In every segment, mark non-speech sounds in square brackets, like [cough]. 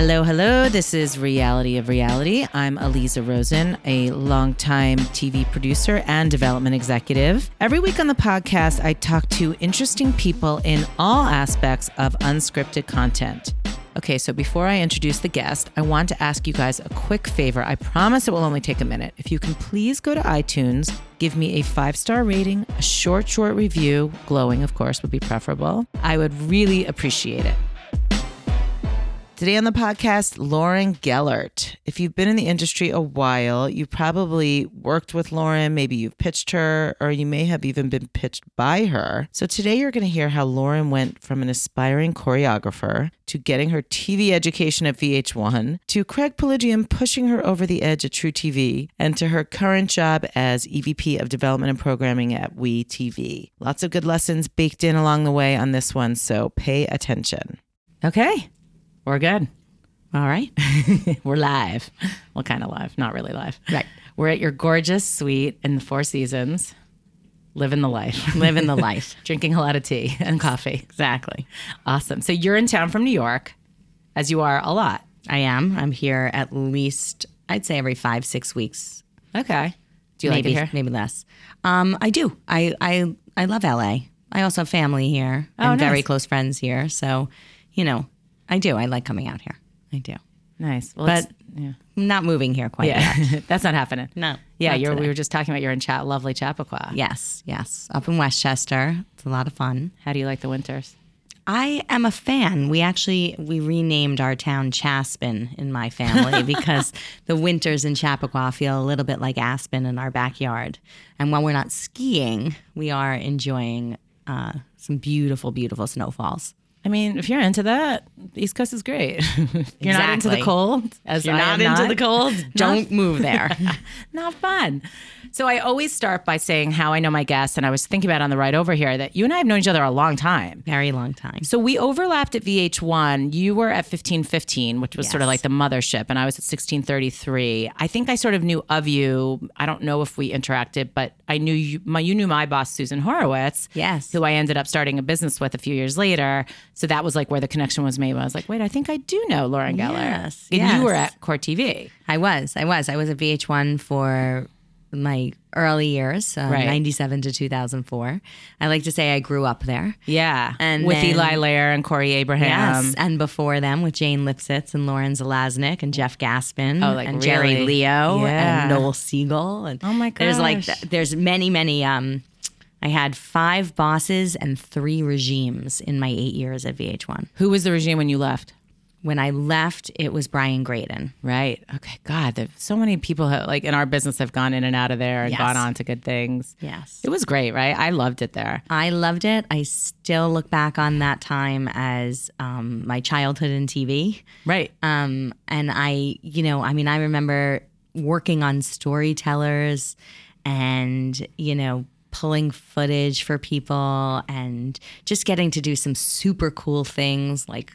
Hello, hello. This is Reality of Reality. I'm Aliza Rosen, a longtime TV producer and development executive. Every week on the podcast, I talk to interesting people in all aspects of unscripted content. Okay, so before I introduce the guest, I want to ask you guys a quick favor. I promise it will only take a minute. If you can please go to iTunes, give me a five star rating, a short, short review, glowing, of course, would be preferable. I would really appreciate it. Today on the podcast, Lauren Gellert. If you've been in the industry a while, you probably worked with Lauren, maybe you've pitched her, or you may have even been pitched by her. So today you're going to hear how Lauren went from an aspiring choreographer to getting her TV education at VH1, to Craig Piligian pushing her over the edge at True TV, and to her current job as EVP of Development and Programming at WE TV. Lots of good lessons baked in along the way on this one, so pay attention. Okay. We're good. All right. [laughs] We're live. Well, kind of live, not really live. Right. We're at your gorgeous suite in the Four Seasons, living the life, [laughs] Living the life. [laughs] drinking a lot of tea and coffee. Exactly. Awesome. So you're in town from New York, as you are a lot. I am. I'm here at least, I'd say every five, six weeks. Okay. Do you maybe, like it here? maybe less. Um, I do. I, I, I love LA. I also have family here Oh, and very close friends here. So, you know, I do. I like coming out here. I do. Nice. Well, But yeah, I'm not moving here quite yet. yeah, [laughs] that's not happening. No. Yeah, you're, today. we were just talking about you're in chat, lovely Chappaqua. Yes, yes. Up in Westchester. It's a lot of fun. How do you like the winters? I am a fan. We actually we renamed our town Chaspin in my family [laughs] because the winters in Chappaqua feel a little bit like Aspen in our backyard. And while we're not skiing, we are enjoying uh, some beautiful, beautiful snowfalls. I mean, if you're into that, the East Coast is great. [laughs] If you're not into the cold, as you're not into the cold, [laughs] don't move [laughs] there. not fun. So I always start by saying how I know my guests, and I was thinking about on the ride over here that you and I have known each other a long time. Very long time. So we overlapped at VH1. You were at 1515, which was sort of like the mothership, and I was at 1633. I think I sort of knew of you. I don't know if we interacted, but I knew you. My you knew my boss Susan Horowitz. Yes. who I ended up starting a business with a few years later. So that was like where the connection was made. I was like, wait, I think I do know Lauren Geller. Yes, and you were at Court TV. I was. I was. I was at VH1 for my early years, uh, Right. 97 to 2004. I like to say I grew up there. Yeah, And with then- Eli Lehrer and Corey Abraham. Yes, and before them with Jane Lipsitz and Lauren Zelaznik and Jeff Gaspin Oh, like and Jerry? Leo Yeah. and Noel Siegel. And Oh my There's like there's many many. Um, I had five bosses and three regimes in my eight years at VH1. Who was the regime when you left? When I left, it was Brian Graden. Right. Okay. God, there's so many people have, like in our business have gone in and out of there and Yes. gone on to good things. Yes. It was great, right? I loved it there. I loved it. I still look back on that time as um, my childhood in TV. Right. Um, and I, you know, I mean, I remember working on storytellers and, you know, pulling footage for people and just getting to do some super cool things like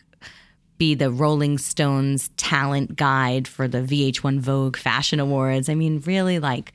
be the Rolling Stones talent guide for the VH1 Vogue Fashion Awards. I mean, really like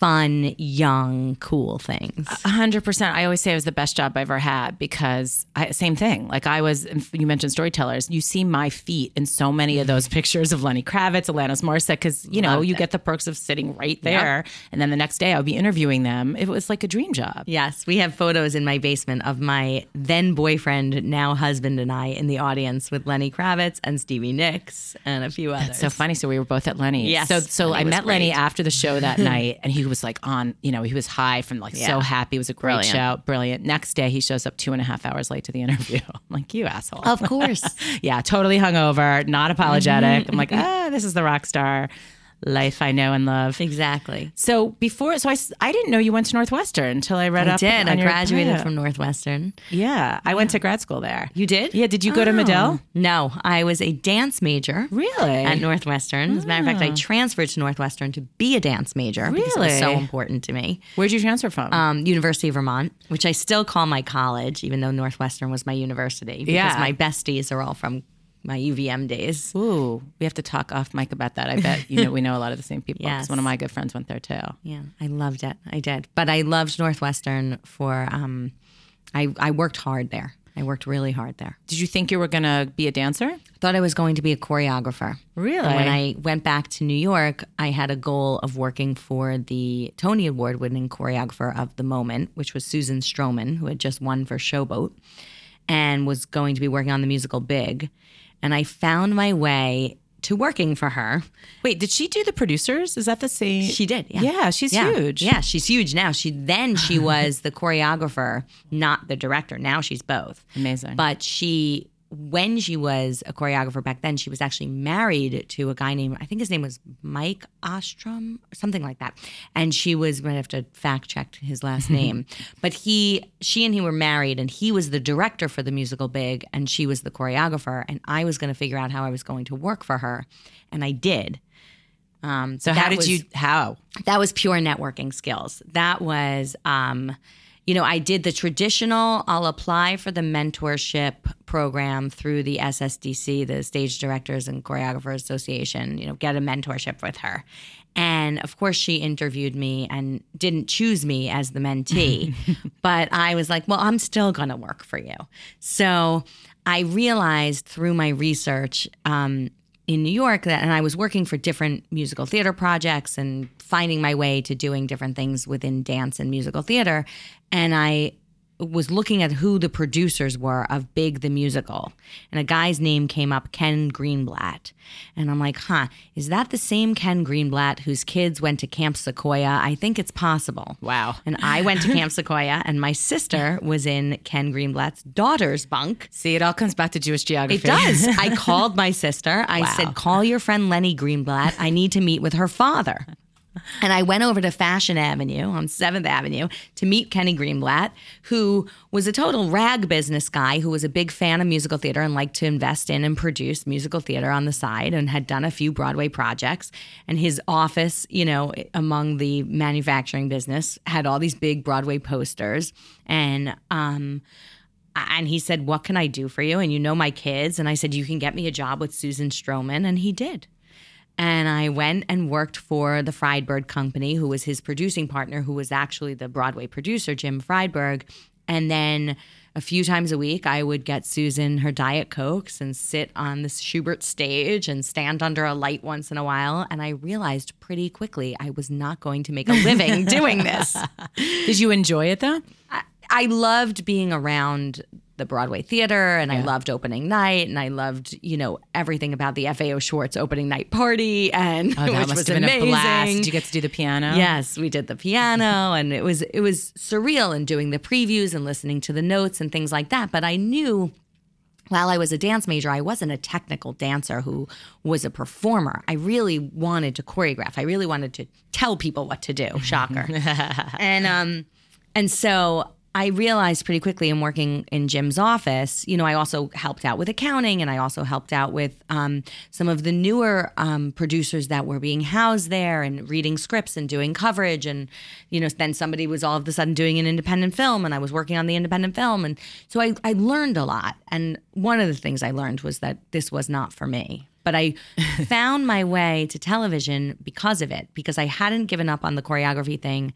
fun, young, cool things. A hundred percent. I always say it was the best job I ever had because I, same thing. Like I was, you mentioned storytellers. You see my feet in so many of those [laughs] pictures of Lenny Kravitz, Alanis Morissette, because you know Loved you it. get the perks of sitting right there, and then the next day I would be interviewing them. It was like a dream job. Yes, we have photos in my basement of my then boyfriend, now husband, and I in the audience with Lenny Kravitz and Stevie Nicks and a few others. That's So funny. So we were both at Lenny. Yes, So so Lenny I met Lenny after the show that [laughs] night, and he was like on. You know, he was high from like so happy. It was a great Brilliant. show. Brilliant. Next day, he shows up two and a half hours late to the interview. [laughs] I'm like, you asshole. of course. [laughs] yeah, totally hungover, not apologetic. I'm like, ah, this is the rock star life I know and love. exactly. So before, so I, I didn't know you went to Northwestern until I read up. I up. did. I graduated bio. from Northwestern. Yeah, I went to grad school there. You did? Yeah. Did you go to Medill? Oh. No, I was a dance major. Really? At Northwestern. As a matter of fact, I transferred to Northwestern to be a dance major because it was so important to me. Where'd you transfer from? Um, University of Vermont, which I still call my college, even though Northwestern was my university. Because Yeah. my besties are all from my UVM days. Ooh, we have to talk off mic about that. I bet you know we know a lot of the same people. [laughs] Yes. one of my good friends went there too. Yeah, I loved it. I did, but I loved Northwestern for. Um, I I worked hard there. I worked really hard there. Did you think you were going to be a dancer? I thought I was going to be a choreographer. Really? And when I went back to New York, I had a goal of working for the Tony Award winning choreographer of the moment, which was Susan Stroman, who had just won for Showboat and was going to be working on the musical Big. And I found my way to working for her. Wait, did she do the producers? Is that the same? She did. Yeah, Yeah, she's Yeah. huge. Yeah, she's huge now. She then she [sighs] was the choreographer, not the director. Now she's both. Amazing. But she when she was a choreographer back then, she was actually married to a guy named I think his name was Mike Ostrom or something like that. And she was might have to fact check his last [laughs] name. but he she and he were married and he was the director for the musical Big and she was the choreographer and I was going to figure out how I was going to work for her and I did. Um, so how did was- you? How? that was pure networking skills. That was, um, you know, I did the traditional, I'll apply for the mentorship program through the SSDC, the Stage Directors and Choreographers Association, you know, get a mentorship with her. And of course, she interviewed me and didn't choose me as the mentee. [laughs] but I was like, well, I'm still going to work for you. So I realized through my research, um, in New York that and I was working for different musical theater projects and finding my way to doing different things within dance and musical theater and I was looking at who the producers were of Big the Musical. And a guy's name came up, Ken Greenblatt. And I'm like, huh, is that the same Ken Greenblatt whose kids went to Camp Sequoia? I think it's possible. Wow. And I went to Camp [laughs] Sequoia, and my sister was in Ken Greenblatt's daughter's bunk. See, it all comes back to Jewish geography. It does. I [laughs] called my sister. I Wow. said, call your friend Lenny Greenblatt. I need to meet with her father. And I went over to Fashion Avenue on 7th Avenue to meet Kenny Greenblatt, who was a total rag business guy who was a big fan of musical theater and liked to invest in and produce musical theater on the side and had done a few Broadway projects. And his office, you know, among the manufacturing business, had all these big Broadway posters. And, um, and he said, What can I do for you? And you know my kids. And I said, You can get me a job with Susan Stroman. And he did. And I went and worked for the Freydberg Company, who was his producing partner, who was actually the Broadway producer, Jim Freydberg. And then a few times a week, I would get Susan her Diet Cokes and sit on the Shubert stage and stand under a light once in a while. And I realized pretty quickly I was not going to make a living [laughs] doing this. Did you enjoy it though? I, I loved being around the Broadway theater and I loved opening night and I loved, you know, everything about the FAO Schwarz opening night party and Oh, that [laughs] which must was have been amazing. a blast. Did you get to do the piano? Yes, we did the piano [laughs] and it was it was surreal and doing the previews and listening to the notes and things like that, but I knew while I was a dance major, I wasn't a technical dancer who was a performer. I really wanted to choreograph. I really wanted to tell people what to do. Shocker. [laughs] and um and so I realized pretty quickly in working in Jim's office, you know, I also helped out with accounting and I also helped out with um, some of the newer um, producers that were being housed there and reading scripts and doing coverage. And, you know, then somebody was all of a sudden doing an independent film and I was working on the independent film. And so I, I learned a lot. And one of the things I learned was that this was not for me. But I [laughs] found my way to television because of it, because I hadn't given up on the choreography thing.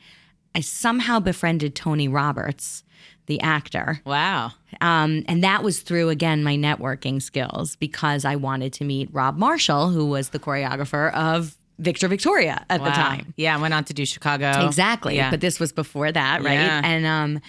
I somehow befriended Tony Roberts, the actor. Wow. Um, and that was through, again, my networking skills because I wanted to meet Rob Marshall, who was the choreographer of Victor Victoria at the time. Yeah, I went on to do Chicago. Exactly. Yeah. But this was before that, right? Yeah. And um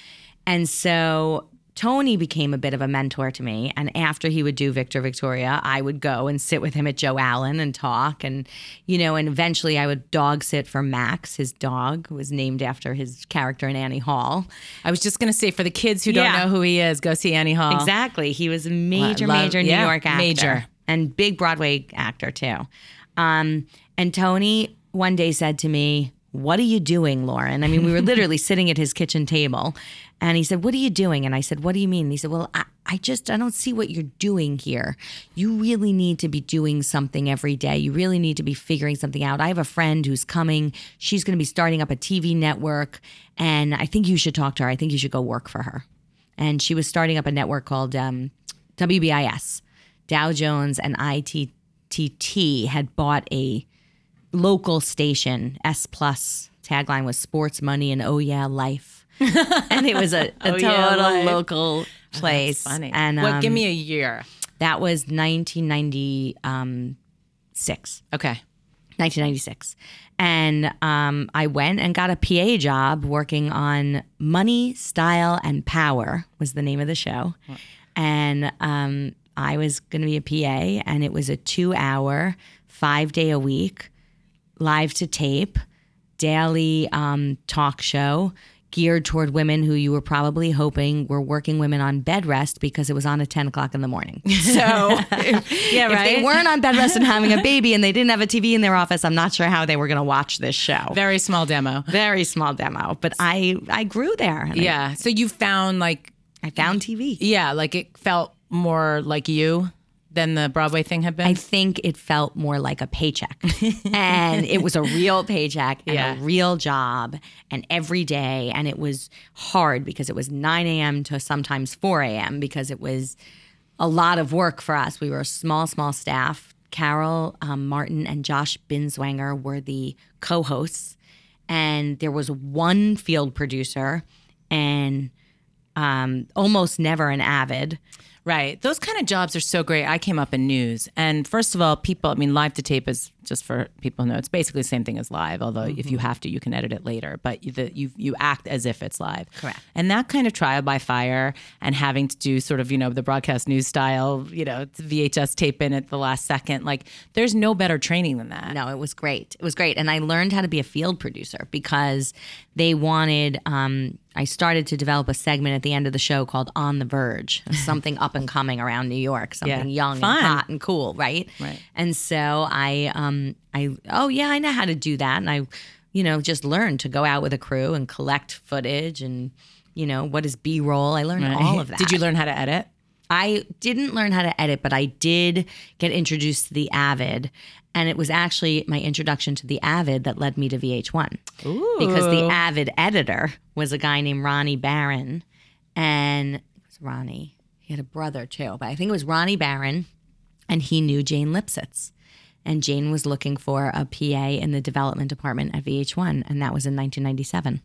and so Tony became a bit of a mentor to me. And after he would do Victor Victoria, I would go and sit with him at Joe Allen and talk. And, you know, and eventually I would dog sit for Max, his dog, was named after his character in Annie Hall. I was just going to say for the kids who don't know who he is, go see Annie Hall. Exactly. He was a major, love- major New yeah, York actor. major. And big Broadway actor, too. Um, and Tony one day said to me, What are you doing, Lauren? I mean, we were [laughs] literally sitting at his kitchen table. And he said, What are you doing? And I said, What do you mean? And he said, Well, I, I just, I don't see what you're doing here. You really need to be doing something every day. You really need to be figuring something out. I have a friend who's coming. She's going to be starting up a TV network. And I think you should talk to her. I think you should go work for her and she was starting up a network called um, WBIS. Dow Jones and ITT had bought a local station. S plus tagline was "Sports Money and Oh Yeah Life," [laughs] and it was a, a Oh, total yeah, local place. Funny. And what? Give um, me a year. that was 1996. Okay. 1996. And um, I went and got a PA job working on Money, Style, and Power was the name of the show. And um, I was going to be a PA, and it was a two hour, five day a week, live to tape, daily um, talk show geared toward women who you were probably hoping were working women on bed rest because it was on at 10 o'clock in the morning. [laughs] So if, Yeah, if they weren't on bed rest and having a baby and they didn't have a TV in their office, I'm not sure how they were going to watch this show. Very small demo. Very small demo, but I I grew there. and I- Yeah. So you found like I, found TV. yeah, like it felt more like you than the Broadway thing had been. I think it felt more like a paycheck. [laughs] and it was a real paycheck and Yeah. a real job and every day. And it was hard because it was 9 a.m. to sometimes 4 a.m. because it was a lot of work for us. We were a small, small staff. Carol um, Martin and Josh Binswanger were the co hosts. And there was one field producer and um, almost never an avid. Right. Those kind of jobs are so great. I came up in news. And first of all, people, I mean, live to tape is just for people who know, it's basically the same thing as live, although if Mm-hmm. you have to, you can edit it later. But you, the, you, you act as if it's live. Correct. And that kind of trial by fire and having to do sort of, you know, the broadcast news style, you know, VHS tape in at the last second, like there's no better training than that. No, it was great. It was great. And I learned how to be a field producer because they wanted, um, I started to develop a segment at the end of the show called On the Verge, [laughs] something up and coming around New York, something young Fun. and hot and cool, right? Right. And so I, um, I, oh yeah, I know how to do that. And I, you know, just learned to go out with a crew and collect footage and, you know, what is B roll. I learned all of that. [laughs] Did you learn how to edit? I didn't learn how to edit, but I did get introduced to the Avid. And it was actually my introduction to the Avid that led me to VH1. Because the Avid editor was a guy named Ronnie Barron. And it was Ronnie. He had a brother too, but I think it was Ronnie Barron. And he knew Jane Lipsitz. And Jane was looking for a PA in the development department at VH1. And that was in 1997.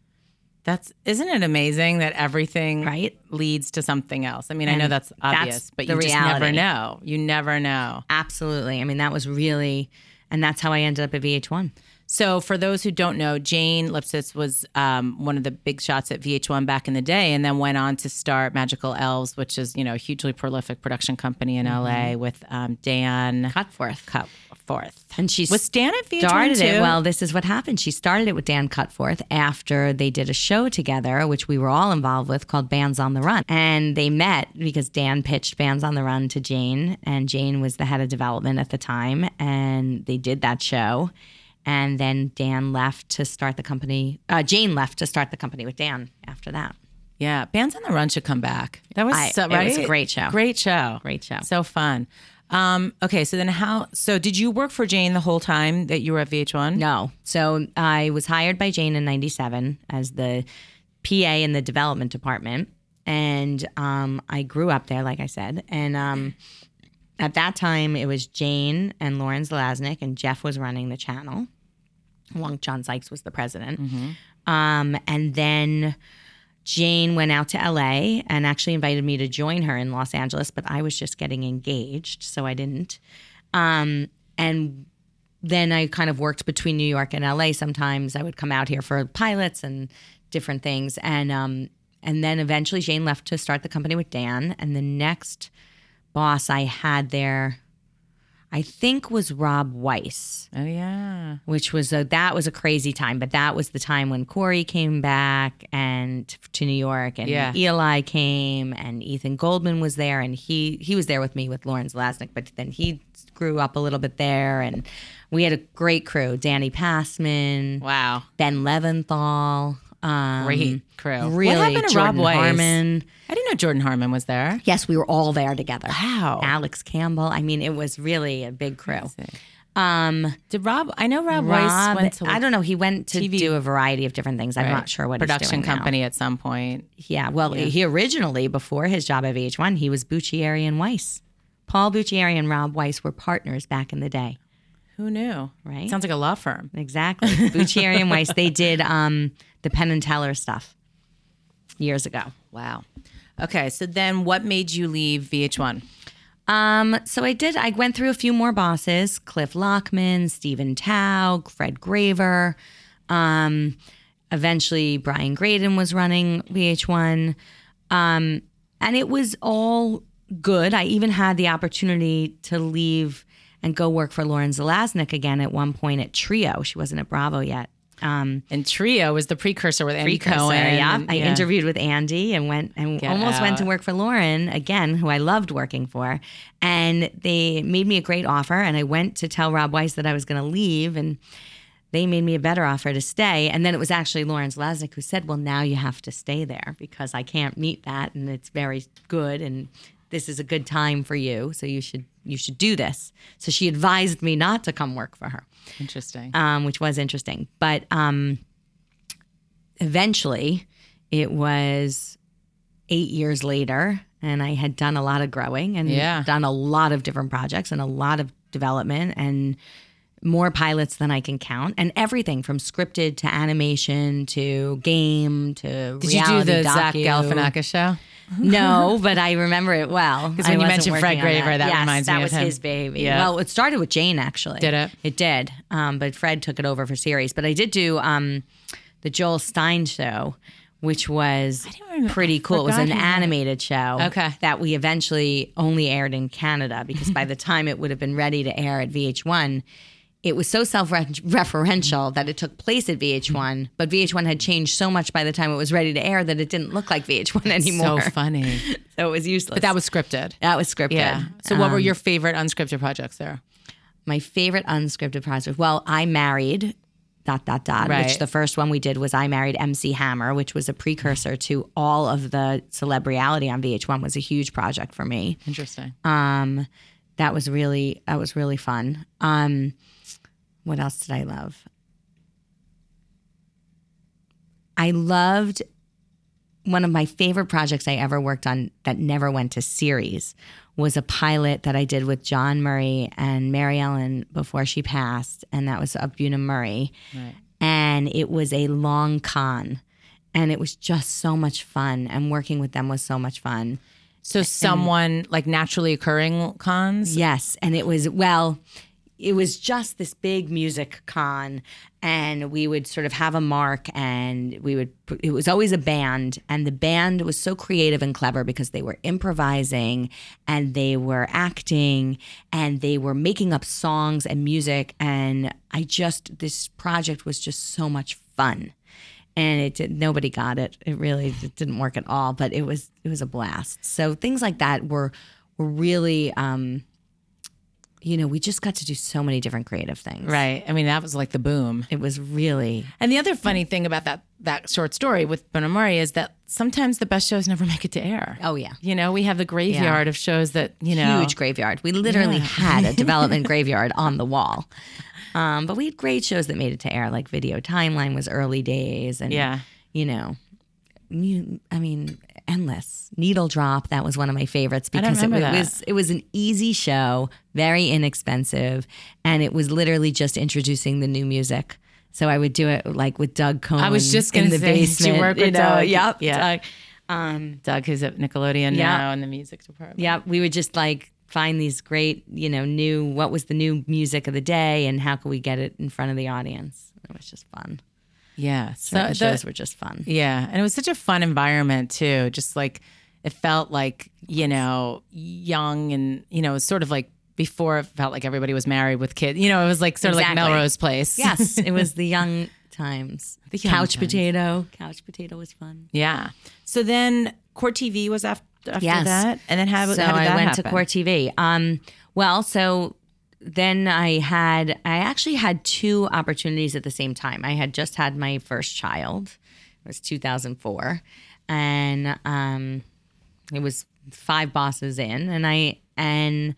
That's isn't it amazing that everything Right. leads to something else? I mean, I know And that's that's obvious, but the you just never know. You never know. Absolutely. I mean, that was really, and that's how I ended up at VH1. So, for those who don't know, Jane Lipsitz was um, one of the big shots at VH1 back in the day, and then went on to start Magical Elves, which is you know a hugely prolific production company in LA with um, Dan Cutforth. Cutforth. And she Was Dan at VH1 started too? it. Well, this is what happened. She started it with Dan Cutforth after they did a show together, which we were all involved with, called Bands on the Run. And they met because Dan pitched Bands on the Run to Jane, and Jane was the head of development at the time. And they did that show. And then Dan left to start the company. Uh, Jane left to start the company with Dan after that. yeah, Bands on the Run should come back. That was I- so, it was a great show. Great show. Great show. So fun. Um, okay, so then how? So did you work for Jane the whole time that you were at VH1? No. So I was hired by Jane in 97 as the PA in the development department. And um, I grew up there, like I said. And um, at that time, it was Jane and Lauren Zelaznik, and Jeff was running the channel. Long John Sykes was the president. Um, and then Jane went out to LA and actually invited me to join her in Los Angeles, but I was just getting engaged, so I didn't. Um, and then I kind of worked between New York and LA. Sometimes I would come out here for pilots and different things, and um, and then eventually Jane left to start the company with Dan. And the next boss I had there, I think, was Rob Weiss Oh yeah. which was a that was a crazy time. But that was the time when Corey came back and to New York, and Yeah. Eli came, and Ethan Goldman was there, and he he was there with me with Lauren Zelaznik. But then he grew up a little bit there, and we had a great crew: Danny Passman, Wow. Ben Leventhal. Um, Great crew. What happened to Jordan Rob Weiss? Harmon. I didn't know Jordan Harmon was there. Yes, we were all there together. Wow. Alex Campbell. I mean, it was really a big crew. Um, Did Rob? I know Rob, Weiss went to I don't know. He went to TV do a variety of different things. I'm not sure what production he's doing now. company at some point. Yeah, well, he originally before his job at VH1, he was Buccieri and Weiss. Paul Buccieri and Rob Weiss were partners back in the day. Who knew? Right. Sounds like a law firm. Exactly, Buccieri and Weiss. They [laughs] did um, the Penn and Teller stuff years ago. Wow. Okay, so then what made you leave VH1? Um, so I did. I went through a few more bosses: Cliff Lockman, Stephen Tao, Fred Graver. Um, eventually, Brian Graden was running VH1, um, and it was all good. I even had the opportunity to leave and go work for Lauren Zelaznik again at one point at Trio. She wasn't at Bravo yet. Um, And Trio was the precursor with Andy precursor, Cohen. Yeah, and- I interviewed with Andy and went and Get almost went to work for Lauren again, who I loved working for. And they made me a great offer, and I went to tell Rob Weiss that I was going to leave, and they made me a better offer to stay. And then it was actually Lauren Zelaznik who said, "Well, now you have to stay there because I can't meet that, and it's very good, and this is a good time for you, so you should you should do this." So she advised me not to come work for her Interesting. um, which was interesting. But um, eventually, it was eight years later, and I had done a lot of growing and Yeah. done a lot of different projects and a lot of development and more pilots than I can count, and everything from scripted to animation to game to Did you do the Zach. Galifianakis show? [laughs] No, [laughs] but I remember it well. Because I when you mentioned Fred Graver, that yes, reminds that me of him. That was his baby. Yeah. Well, it started with Jane actually. Did it? It did. Um, but Fred took it over for series. But I did do um, the Joel Stein show, which was pretty cool. It was an animated show. Okay. That we eventually only aired in Canada because by [laughs] the time it would have been ready to air at VH1. It was so self-referential that it took place at VH1, but VH1 had changed so much by the time it was ready to air that it didn't look like VH1 anymore. So [laughs] funny. So it was useless. But that was scripted. that was scripted. Yeah. So what were Um, your favorite unscripted projects there? my favorite unscripted project? Well, I married dot dot dot. Right. Which the first one we did was I married MC Hammer, which was a precursor to all of the celebrity reality on VH1. Was a huge project for me. Interesting. Um, that was really that was really fun. Um, what else did I love? I loved one of my favorite projects I ever worked on that never went to series was a pilot that I did with Jon Murray and Mary Ellen before she passed, and that was of Bunim Murray. Right. And it was a long con, and it was just so much fun, and working with them was so much fun. So someone like naturally occurring cons? Yes, and it was well, it was just this big music con, and we would sort of have a mark, and we would. It was always a band, and the band was so creative and clever because they were improvising, and they were acting, and they were making up songs and music, and I just this project was just so much fun. And it did, nobody got it. It really it didn't work at all. But it was it was a blast. So things like that were were really um, you know, we just got to do so many different creative things. Right. I mean, that was like the boom. It was really And the other funny thing about that that short story with Bunim Murray is that sometimes the best shows never make it to air. oh yeah. You know, we have the graveyard of shows that, you know. Huge graveyard. We literally had a development [laughs] graveyard on the wall. Um, but we had great shows that made it to air, like Video Timeline was early days, and Yeah. you know, I mean, endless. Needle Drop, that was one of my favorites because it, it was it was an easy show, very inexpensive, and it was literally just introducing the new music. So I would do it like with Doug Cohen. I was just in the say, did you work with know, Doug? Yep. Yeah. Doug. Um, Doug, who's at Nickelodeon Yeah. now in the music department. yeah, we would just like find these great, you know, new what was the new music of the day and how could we get it in front of the audience. It was just fun. Yeah. So the- shows were just fun. Yeah, and it was such a fun environment too. Just like it felt like you know young and you know it was sort of like before it felt like everybody was married with kids. You know, it was like sort of like Melrose Place. Yes, [laughs] it was the young times. The young Couch times. potato. Couch potato was fun. yeah. So then Court TV was after after Yes. that, and then how, so how did I that went happen? to Court TV. Um, well, so then I had I actually had two opportunities at the same time. I had just had my first child. It was 2004, and um, it was five bosses in, and I and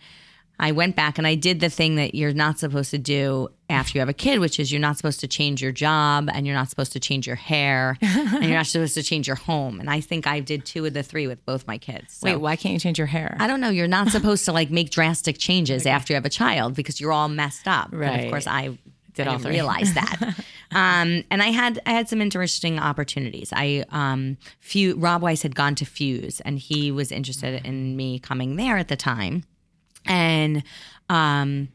I went back and I did the thing that you're not supposed to do after you have a kid, which is you're not supposed to change your job and you're not supposed to change your hair [laughs] and you're not supposed to change your home. And I think I did two of the three with both my kids. So- Wait, why can't you change your hair? I don't know. You're not supposed to like make drastic changes after you have a child because you're all messed up. But Right. of course, I Did all didn't realize that. [laughs] Um, and I had I had some interesting opportunities. I um, few Rob Weiss had gone to Fuse, and he was interested in me coming there at the time, and um,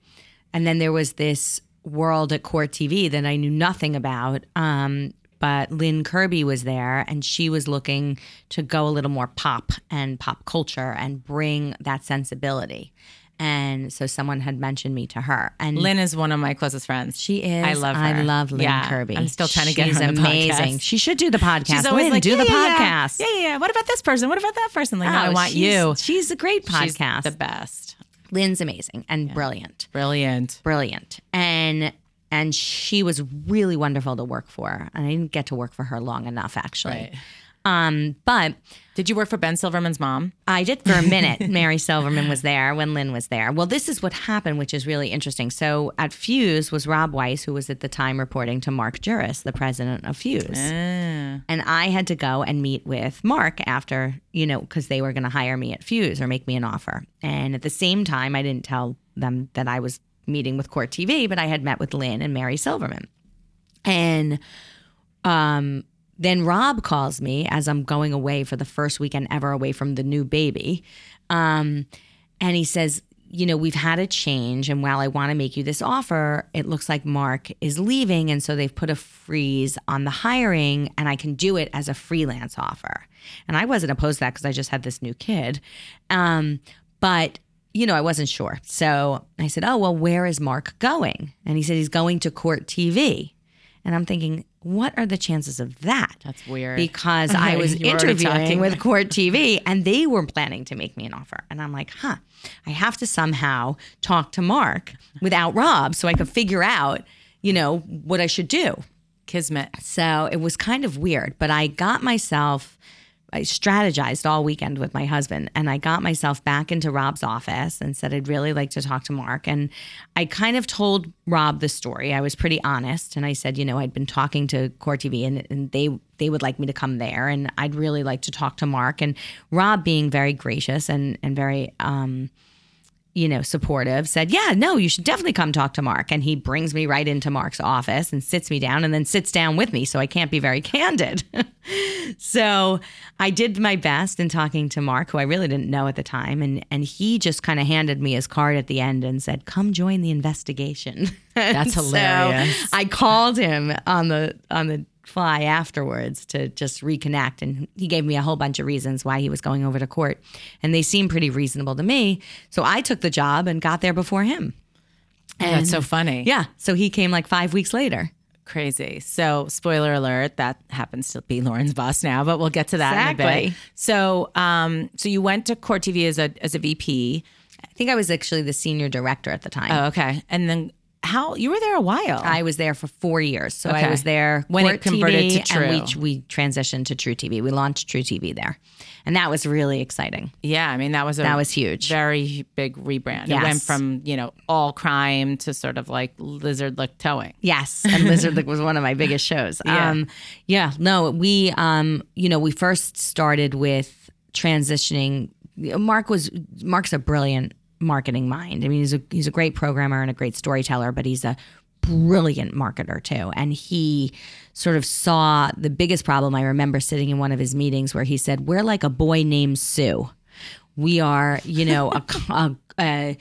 and then there was this world at Court TV that I knew nothing about. Um, but Lynn Kirby was there and she was looking to go a little more pop and pop culture and bring that sensibility. And so someone had mentioned me to her. And Lynn is one of my closest friends. she is. I love her. I love Lynn Yeah, Kirby. I'm still trying to get She's her on the amazing. podcast. She should do the podcast. She's always Lynn, like, do yeah, the yeah, podcast. Yeah, yeah, yeah. What about this person? What about that person? Like, no, I Oh, want she's- you. She's a great She's podcast. the best. Lynn's amazing and brilliant. Brilliant. brilliant and and she was really wonderful to work for and i didn't get to work for her long enough actually Right. Um but Did you work for Ben Silverman's mom? i did for a minute [laughs] mary silverman was there when lynn was there well this is what happened which is really interesting so at fuse was rob weiss who was at the time reporting to mark juris the president of fuse Ah. and I had to go and meet with Mark after, you know, because they were going to hire me at Fuse or make me an offer. And at the same time, I didn't tell them that I was meeting with Court TV, but I had met with Lynn and Mary Silverman. And um, then Rob calls me as I'm going away for the first weekend ever away from the new baby. Um, and he says, you know, we've had a change. And while I want to make you this offer, it looks like Mark is leaving. And so they've put a freeze on the hiring, and I can do it as a freelance offer. And I wasn't opposed to that because I just had this new kid. Um, but, you know, I wasn't sure. So I said, oh, well, where is Mark going? And he said, he's going to court TV. And I'm thinking, what are the chances of that? That's weird. Because I was You were already interviewing with Court TV and they were planning to make me an offer. And I'm like, huh, I have to somehow talk to Mark without Rob so I could figure out, you know, what I should do. Kismet. So it was kind of weird, but I got myself, I strategized all weekend with my husband and I got myself back into Rob's office and said, I'd really like to talk to Mark. And I kind of told Rob the story. I was pretty honest. And I said, you know, I'd been talking to Court TV and, and they, they would like me to come there and I'd really like to talk to Mark. And Rob being very gracious and, and very, um, you know, supportive, said, Yeah, no, you should definitely come talk to Mark. And he brings me right into Mark's office and sits me down and then sits down with me. So I can't be very [laughs] candid. so I did my best in talking to Mark, who I really didn't know at the time. And, and he just kind of handed me his card at the end and said, Come join the investigation. [laughs] That's So hilarious. I called him on the, on the, fly afterwards to just reconnect and he gave me a whole bunch of reasons why he was going over to court and they seemed pretty reasonable to me so i took the job and got there before him And That's so funny. yeah so he came like five weeks later Crazy. So, spoiler alert, that happens to be Lauren's boss now, but we'll get to that in a Exactly. bit. So, um, so you went to Court TV as a as a VP. i think i was actually the senior director at the time Oh, okay. And then how you were there a while. I was there for four years. So I was there When it converted TV, to and True. we, we transitioned to True TV. We launched True TV there. And that was really exciting. yeah, I mean that was a That was huge. very big rebrand. It went from you know all crime to sort of like lizard lick towing. Yes, and Lizard Lick was one of my biggest shows. [laughs] Yeah. Um, yeah, no, we, um, you know, we first started with transitioning. Mark was Mark's a brilliant marketing mind. I mean, he's a he's a great programmer and a great storyteller, but he's a brilliant marketer too. And he sort of saw the biggest problem. I remember sitting in one of his meetings where he said, "We're like a boy named Sue. We are, you know, a, a, a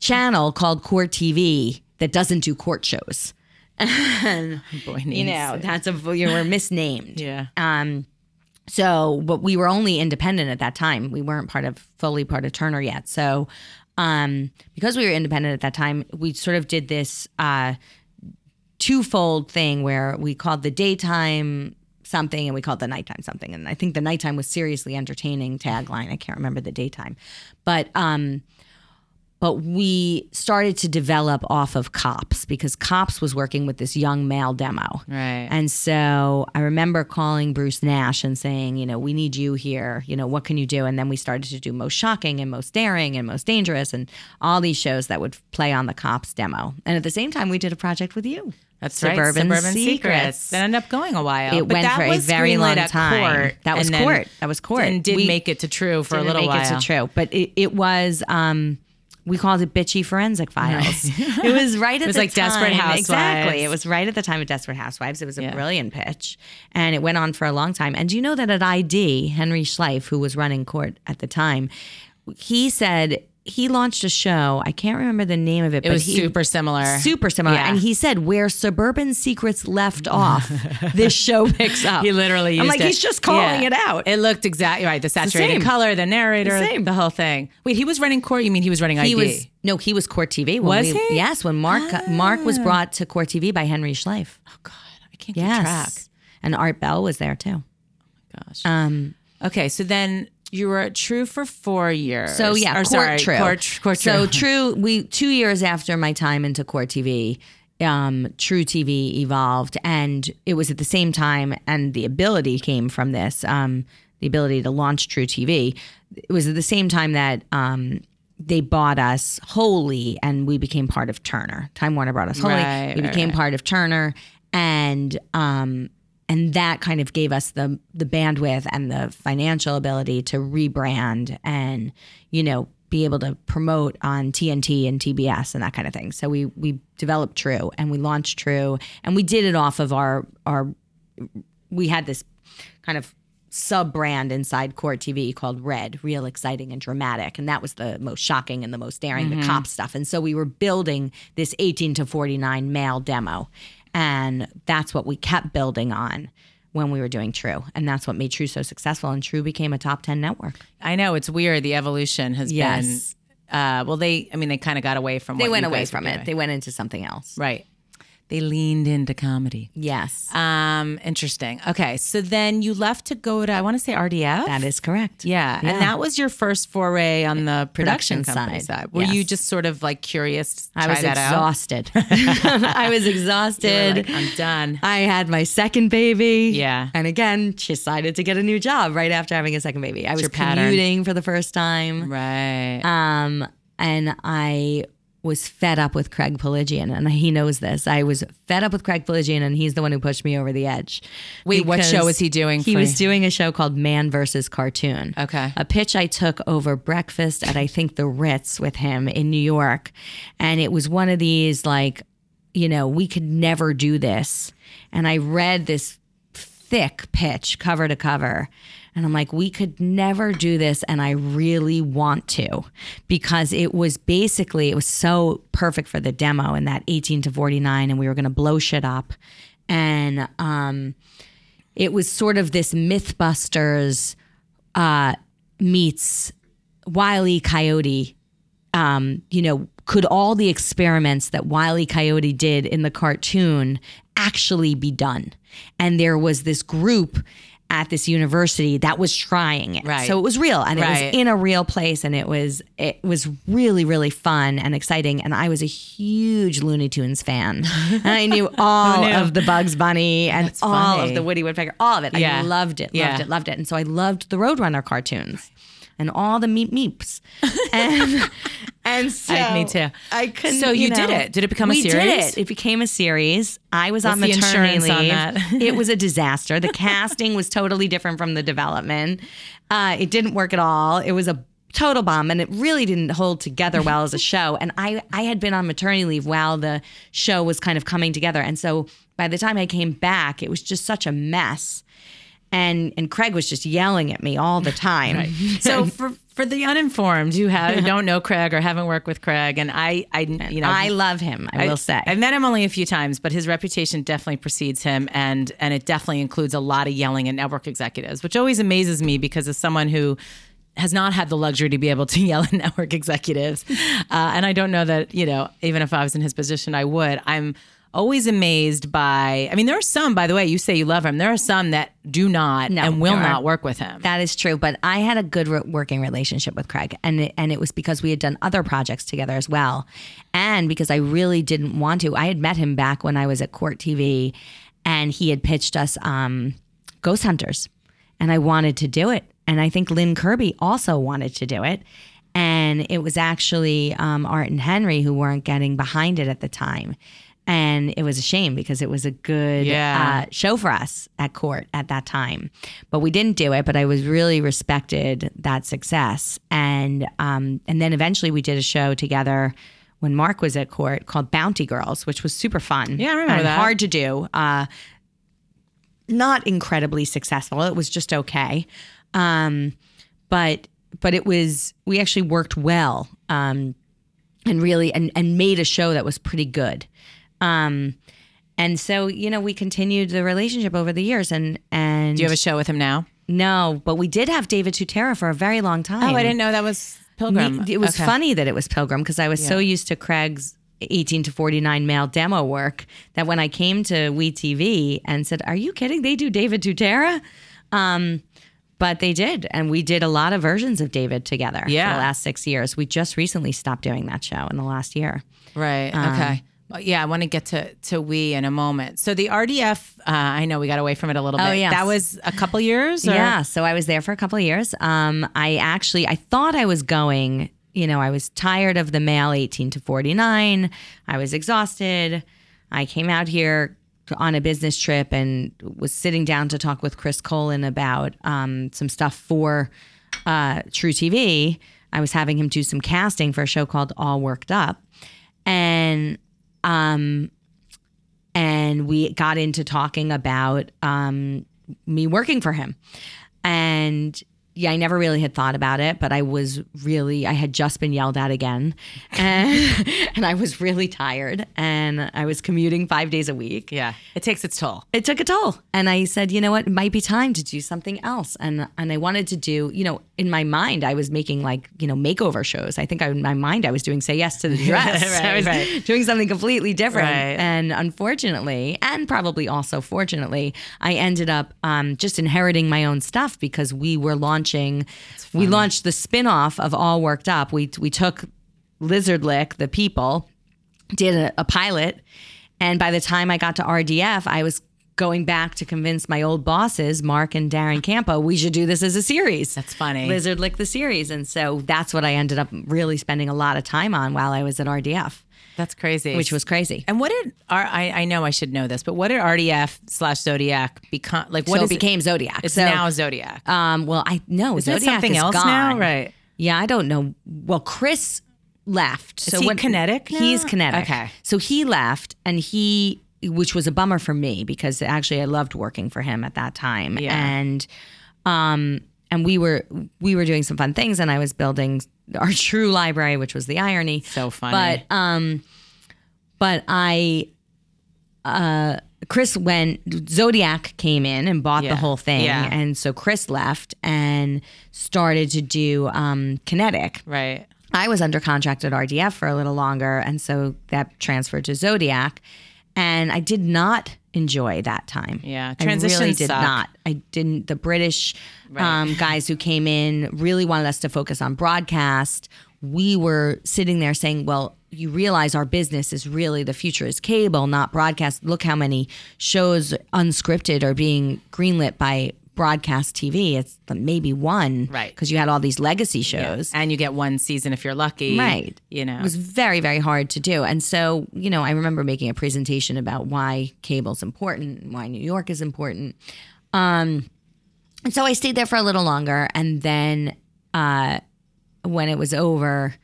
channel called Court TV that doesn't do court shows." [laughs] Boy, you know that's a you were misnamed Yeah. um so but we were only independent at that time we weren't part of fully part of turner yet so um because we were independent at that time we sort of did this uh twofold thing where we called the daytime something and we called the nighttime something. And i think the nighttime was seriously entertaining tagline. I can't remember the daytime. But um but we started to develop off of cops because cops was working with this young male demo Right. and so i remember calling bruce nash and saying you know we need you here you know what can you do and then we started to do most shocking and most daring and most dangerous and all these shows that would play on the cops demo and at the same time we did a project with you That's Suburban right. Suburban Secrets. Secrets. That ended up going a while. It but went that for a was very long time. Court, That was court. That was court. And did We- make it to True for a little make while. it to true but it, it was um we called it bitchy forensic files. [laughs] it was right [laughs] at was the like Desperate. Housewives. Exactly. It was right at the time of Desperate Housewives. It was a Yeah. brilliant pitch. And it went on for a long time. And do you know that at ID, Henry Schleiff, who was running court at the time, he said he launched a show. I can't remember the name of it, It but was he, super similar. super similar. Yeah. And he said, "Where Suburban Secrets left off, this show [laughs] picks up." He literally I'm like, it. he's just calling Yeah. it out. It looked exactly right. The saturated same. color, the narrator, The the whole thing. Wait, he was running court. You mean he was running ID? he was no, he was Court TV. When Was we- he? Yes, when Mark Mark was brought to Court TV by Henry Schleiff. oh God, I can't Yes, keep track. and Art Bell was there too. Oh my Gosh. Um, okay, so then you were at True for four years. So yeah, or Court sorry, True. Court, court True. So True. We two years after my time into Court TV, um, True TV evolved, and it was at the same time, and the ability came from this, um, the ability to launch True TV. It was at the same time that. Um, they bought us wholly and we became part of Turner. Time Warner brought us wholly. Right, we right, became part of Turner and um and that kind of gave us the the bandwidth and the financial ability to rebrand and you know be able to promote on TNT and TBS and that kind of thing. So we we developed True and we launched True and we did it off of our our we had this kind of sub brand inside Court TV called Red, real exciting and dramatic. And that was the most shocking and the most daring, the mm-hmm. cop stuff. And so we were building this 18 to 49 male demo. And that's what we kept building on when we were doing True. And that's what made True so successful. And True became a top 10 network. I know it's weird. The evolution has Yes. been. Uh, well, they. I mean, they kind of got away from. They what went away from it, doing. they went into something else. right. They leaned into comedy. Yes. Um, interesting. Okay, so then you left to go to I want to say RDF. that is correct. yeah, Yeah. and that was your first foray on the production, Production company side, side. Were you just sort of like curious? To I was that out? exhausted. [laughs] [laughs] I was exhausted. like, I'm done. I had my second baby. Yeah. And again, she decided to get a new job right after having a second baby. I was your pattern. commuting for the first time. Right. Um, and I was fed up with Craig Piligian, and he knows this. I was fed up with Craig Piligian, and he's the one who pushed me over the edge. Wait, what show was he doing He was you? doing a show called Man versus Cartoon. Okay. A pitch I took over breakfast at I think the Ritz with him in New York, and it was one of these like, you know, we could never do this. And I read this thick pitch cover to cover. And I'm like, we could never do this. And I really want to because it was basically, it was so perfect for the demo in that 18 to 49. And we were going to blow shit up. And um, it was sort of this Mythbusters uh, meets Wiley. Coyote um, you know, could all the experiments that Wiley. Coyote did in the cartoon actually be done? And there was this group at this university that was trying it. Right. So it was real and it was in a real place and it was it was really, really fun and exciting. And I was a huge Looney Tunes fan. and I knew [laughs] all knew? of the Bugs Bunny and That's all funny. of the Woody Woodpecker, all of it. Yeah. I loved it, loved Yeah. it, loved it. And so I loved the Roadrunner cartoons and all the meep meeps. [laughs] And and so I- me too. I couldn't. So you did know, it. Did it become a we series? did it. It became a series. I was on What's the maternity leave. on that? it was a [laughs] disaster. The casting was totally different from the development. Uh, it didn't work at all. It was a total bomb and it really didn't hold together well as a [laughs] show and I I had been on maternity leave while the show was kind of coming together and so by the time I came back it was just such a mess and and Craig was just yelling at me all the time [laughs] so for for the uninformed who have, who [laughs] don't know Craig or haven't worked with Craig, and I, I, you know, I love him I, will say I've met him only a few times, but his reputation definitely precedes him, and and it definitely includes a lot of yelling at network executives, which always amazes me because as someone who has not had the luxury to be able to [laughs] yell at network executives, uh, and I don't know that you know even if I was in his position, I would. I'm always amazed by. I mean, there are some, by the way, you say you love him. There are some that do not No, and will not work with him. That is true, but I had a good re- working relationship with Craig, and it, and it was because we had done other projects together as well, and because I really didn't want to. I had met him back when I was at Court TV, and he had pitched us um, Ghost Hunters, and I wanted to do it, and I think Lynn Kirby also wanted to do it, and it was actually um, Art and Henry who weren't getting behind it at the time. And it was a shame because it was a good Yeah. uh, show for us at court at that time. But we didn't do it. But I was really respected that success, and um, and then eventually we did a show together when Mark was at court called Bounty Girls, which was super fun. Yeah, I remember and that. Hard to do. Uh, not incredibly successful. It was just okay. Um, but but it was we actually worked well um, and really and and made a show that was pretty good. Um, and so you know we continued the relationship over the years and and Do you have a show with him now? no, but we did have David Tutera for a very long time. Oh, I didn't know that was Pilgrim. Me- It was Okay. funny that it was Pilgrim because I was so used to Craig's 18 to 49 male demo work that when I came to We TV and said, Are you kidding? They do David Tutera? Um, but they did. And we did a lot of versions of David together Yeah. for the last six years. We just recently stopped doing that show in the last year. Right. Um, okay. Well, yeah, I want to get to to we in a moment. So the RDF, uh, I know we got away from it a little bit. Oh, yes. That was a couple years. Or? Yeah, so I was there for a couple of years. Um, I actually I thought I was going. You know, I was tired of the male 18 to 49. I was exhausted. I came out here on a business trip and was sitting down to talk with Chris Coelen about um, some stuff for uh, True TV. I was having him do some casting for a show called All Worked Up, and um, and we got into talking about um, me working for him. And yeah, I never really had thought about it, but I was really, I had just been yelled at again. [laughs] And, and I was really tired. And I was commuting five days a week. Yeah. It takes its toll. It took a toll. And I said, you know what, it might be time to do something else. And and I wanted to do, you know, in my mind, I was making like, you know, makeover shows. I think I, in my mind, I was doing Say Yes to the [laughs] Dress. Right, I was right. doing something completely different. Right. And unfortunately, and probably also fortunately, I ended up um, just inheriting my own stuff because we were launching, we launched the spin-off of All Worked Up. We, we took Lizard Lick, the people, did a, a pilot. And by the time I got to RDF, I was going back to convince my old bosses, Mark and Darren Campo, we should do this as a series. That's funny. Lizard Lick the series. And so that's what I ended up really spending a lot of time on while I was at RDF, That's crazy. which was crazy. And what did R? I, I know I should know this, but what did RDF slash Zodiac become? Like what so is it became Zodiac. It's so, now Zodiac. um, well, I know it Zodiac something is else gone. now? Right. Yeah, I don't know. Well, Chris left. so he when- kinetic now? He's kinetic. Okay. So he left, and he, which was a bummer for me because actually I loved working for him at that time, Yeah. and um, and we were we were doing some fun things, and I was building our [laughs] true library, which was the irony. So funny. But um, but I. Uh, Chris, when Zodiac came in and bought Yeah. the whole thing, Yeah. and so Chris left and started to do um, Kinetic. right. I was under contract at RDF for a little longer, and so that transferred to Zodiac, and I did not enjoy that time. Yeah. transition I really did suck. not. I didn't. The British um, guys who came in really wanted us to focus on broadcast. We were sitting there saying, "Well, you realize our business is really the future is cable, not broadcast. Look how many shows unscripted are being greenlit by." Broadcast TV, it's maybe one, Right. Because you had all these legacy shows, And you get one season if you're lucky. Right. You know. it was very, very hard to do. And so, you know, I remember making a presentation about why cable's important, why New York is important. Um, and so I stayed there for a little longer. And then uh, when it was over,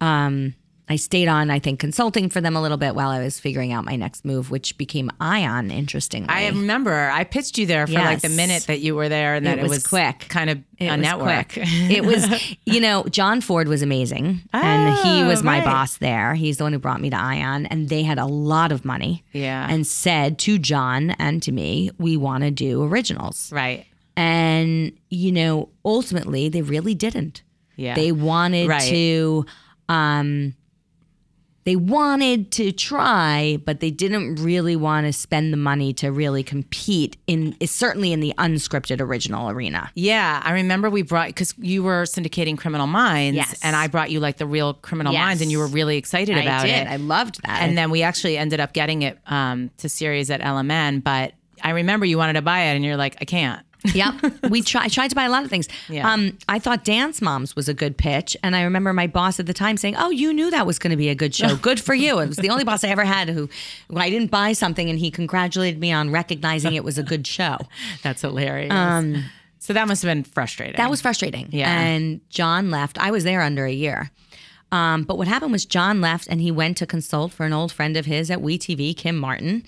um, I stayed on, I think, consulting for them a little bit while I was figuring out my next move, which became Ion, interestingly. I remember I pitched you there for like the minute that you were there and that It it was was, quick. kind of It a was network. quick. it was, [laughs] you know, John Ford was amazing, and he Oh, was my right. boss there. He's the one who brought me to Ion, and they had a lot of money. Yeah. and said to John and to me, "We want to do originals." right. And you know, ultimately, they really didn't. Yeah. They wanted Right. to. Um, they wanted to try, but they didn't really want to spend the money to really compete in, certainly in the unscripted original arena. Yeah, I remember we brought because you were syndicating Criminal Minds, Yes. and I brought you like the real Criminal Yes. Minds, and you were really excited about I did. it. I loved that. and then we actually ended up getting it um, to series at LMN, but I remember you wanted to buy it, and you're like, I can't. Yep. We tried tried to buy a lot of things. Yeah. Um, I thought Dance Moms was a good pitch. And I remember my boss at the time saying, Oh, you knew that was going to be a good show. Good for you. It was the only boss I ever had who, who I didn't buy something and he congratulated me on recognizing it was a good show. [laughs] That's hilarious. so that must have been frustrating. Um, That was frustrating. Yeah. And John left. I was there under a year. Um, but what happened was John left and he went to consult for an old friend of his at WeTV, Kim Martin.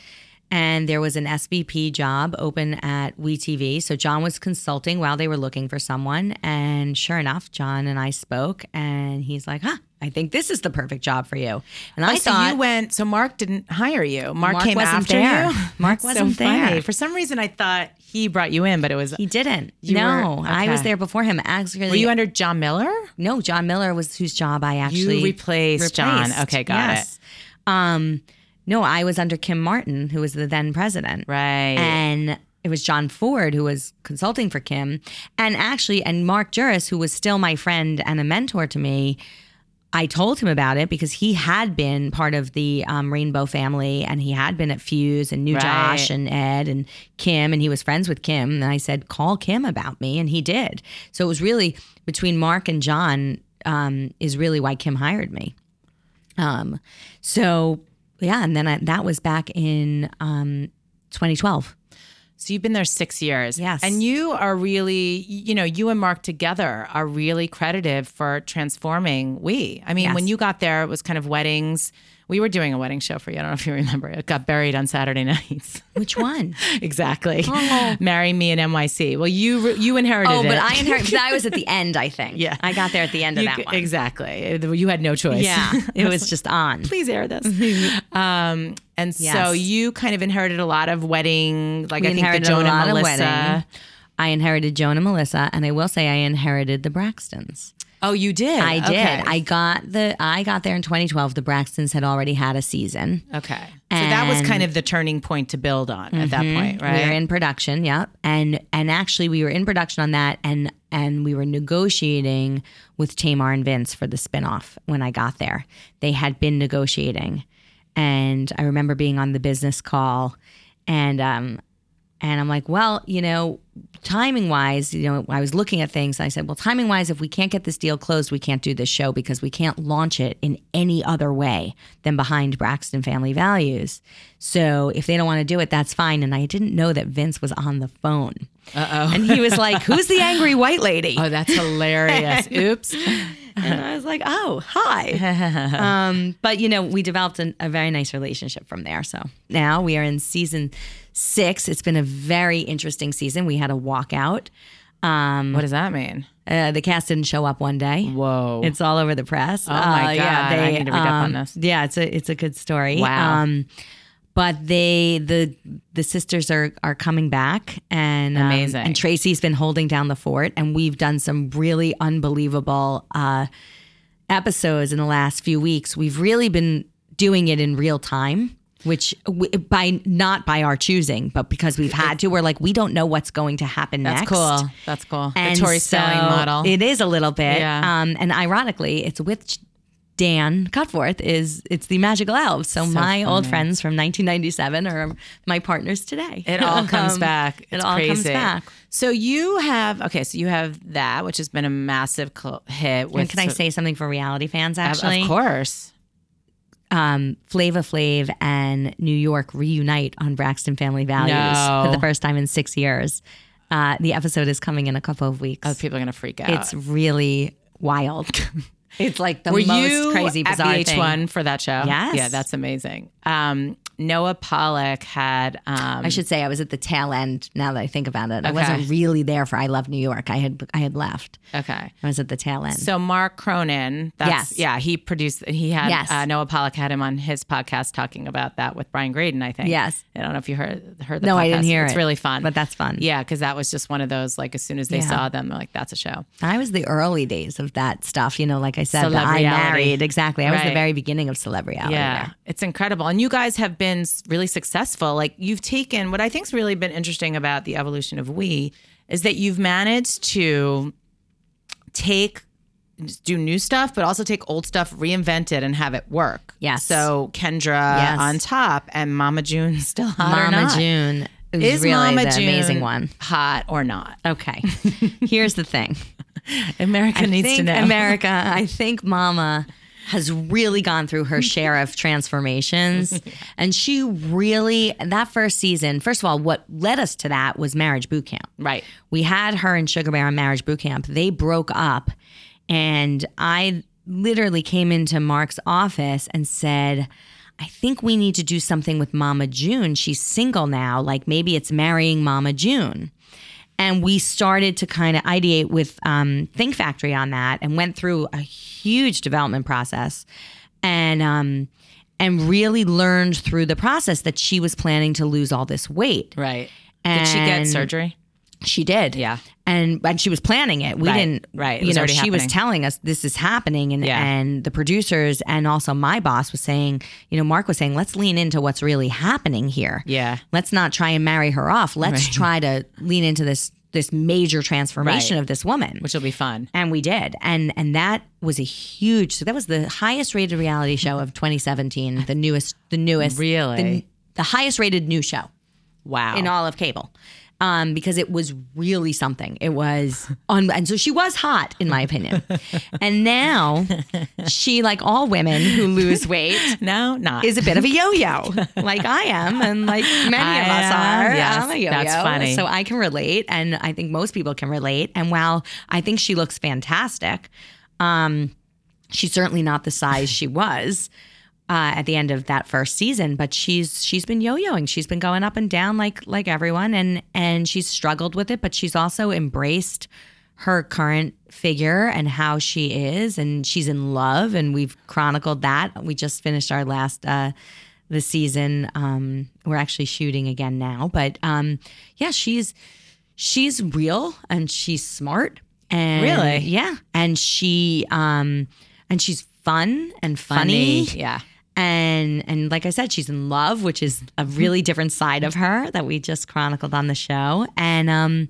And there was an SVP job open at WeTV. So John was consulting while they were looking for someone. And sure enough, John and I spoke and he's like, huh, I think this is the perfect job for you. And I Oh, so thought you went. So Mark didn't hire you. Mark, Mark came wasn't after there. you. [laughs] Mark wasn't so funny. there. For some reason, I thought he brought you in, but it was. he didn't. No, were- I was there before him. Actually, Were you under John Miller? No, John Miller was whose job I actually replaced John. Okay, got it. Um, no, I was under Kim Martin, who was the then president, Right. and it was John Ford who was consulting for Kim, and actually, and Marc Juris, who was still my friend and a mentor to me. I told him about it because he had been part of the um, Rainbow family and he had been at Fuse and knew Right. Josh and Ed and Kim and he was friends with Kim. And I said, call Kim about me. And he did. So it was really between Mark and John um, is really why Kim hired me. Um, so yeah. And then I, that was back in um, 2012. So you've been there six years. Yes. And you are really, you know, you and Mark together are really credited for transforming We. I mean, Yes. when you got there, it was kind of weddings. We were doing a wedding show for you. I don't know if you remember. It got buried on Saturday [laughs] nights. Which one? [laughs] exactly. Oh. Marry me in NYC. Well, you you inherited oh, it. but I inherited, I was at the [laughs] end, I think. Yeah. I got there at the end of You- that one. Exactly. You had no choice. Yeah. It was just on. Please air this. um, and so you kind of inherited a lot of wedding, like We I think the inherited Joan a lot and of Melissa. wedding. I inherited Joan and Melissa, and I will say I inherited the Braxtons. Oh, you did. I did. Okay. I got the. I got there in 2012. The Braxtons had already had a season. Okay. So that was kind of the turning point to build on at that point, right? We were in production, yep. And and actually we were in production on that and and we were negotiating with Tamar and Vince for the spinoff when I got there. They had been negotiating. And I remember being on the business call and um and I'm like, well, you know, timing wise, you know, I was looking at things. I said, well, timing wise, if we can't get this deal closed, we can't do this show because we can't launch it in any other way than behind Braxton Family Values. So if they don't want to do it, that's fine. And I didn't know that Vince was on the phone. Uh oh. And he was like, who's the angry white lady? Oh, that's hilarious. [laughs] Oops. And I was like, oh, hi. [laughs] um, but, you know, we developed an, a very nice relationship from there. So now we are in season six. It's been a very interesting season. We had a walkout. Um, What does that mean? uh, the cast didn't show up one day. Whoa. It's all over the press. Oh my God. I need to read up on this. Yeah, it's a it's a good story. Wow. Um, but they the the sisters are are coming back and um, Amazing. and Tracy's been holding down the fort and we've done some really unbelievable uh, episodes in the last few weeks. We've really been doing it in real time. Which w- by not by our choosing, but because we've had to, we're like we don't know what's going to happen That's next. That's cool. That's cool. And the Tori so Spelling model. It is a little bit. Yeah. Um, and ironically, it's with Dan Cutforth. Is it's the Magical Elves. So, my old friends from 1997 are my partners today. It all [laughs] comes Um, back. It It's all comes back. So you have okay. So you have that, which has been a massive cl- hit. With And can I say something for reality fans? Of- Actually, of course. Um, Flava Flav and New York reunite on Braxton Family Values No. for the first time in six years. Uh, the episode is coming in a couple of weeks. Oh, people are gonna freak out. it's really wild. [laughs] it's like the Were most crazy, at bizarre VH1 thing. for that show? Yes. Yeah, that's amazing. Um, Noah Pollock had. Um, I should say I was at the tail end. Now that I think about it, I wasn't really there for I Love New York. I had I had left. okay. I was at the tail end. So Mark Cronin, that's, Yes. yeah, he produced. He had Yes. uh, Noah Pollock had him on his podcast talking about that with Brian Graden. I think. Yes. I don't know if you heard heard the no, podcast. I didn't hear it's it. really fun, but that's fun. yeah, because that was just one of those like as soon as they Yeah. saw them, they're like that's a show. I was the early days of that stuff. You know, like I said, I married. Exactly. I was the very beginning of celebrity. Yeah, there. it's incredible. And you guys have been really successful. Like you've taken what I think's really been interesting about the evolution of We is that you've managed to take do new stuff, but also take old stuff, reinvent it, and have it work. Yes. So Kendra Yes. on top and Mama June [laughs] still hot or Mama not. June. Is really Mama the June amazing one. hot or not? Okay. [laughs] Here's the thing. America I needs to know. America, [laughs] I think Mama has really gone through her share of transformations. And she really, that first season, first of all, what led us to that was Marriage Boot Camp. right. We had her and Sugar Bear on Marriage Boot Camp. They broke up. And I literally came into Mark's office and said, I think we need to do something with Mama June. She's single now. Like maybe it's marrying Mama June. And we started to kind of ideate with um, Think Factory on that and went through a huge development process and um, and really learned through the process that she was planning to lose all this weight. Right. Did she get surgery? She did. Yeah. And and she was planning it. We Right, didn't right. You know, she was telling us this is happening and Yeah. and the producers and also my boss was saying, you know, Mark was saying, let's lean into what's really happening here. Yeah. Let's not try and marry her off. Let's Right. try to lean into this this major transformation Right. of this woman. Which will be fun. and we did. And and that was a huge so that was the highest rated reality show of 2017, the newest the newest Really? the, the highest rated new show Wow. in all of cable um, because it was really something. It was, [laughs] un- and so she was hot, in my opinion. and now she, like all women who lose weight, [laughs] no, not. is a bit of a yo-yo, like I am, and like many I of us am, are. yes, I'm a yo-yo, that's funny. So I can relate, and I think most people can relate. And while I think she looks fantastic, um, she's certainly not the size she was uh, at the end of that first season. But she's she's been yo-yoing. She's been going up and down like like everyone, and and she's struggled with it. But she's also embraced her current figure and how she is, and she's in love. And we've chronicled that. We just finished our last. Uh, the season um we're actually shooting again now but um yeah she's she's real and she's smart and Really? yeah and she um and she's fun and funny, Yeah. And and like i said she's in love which is a really different side of her that we just chronicled on the show and um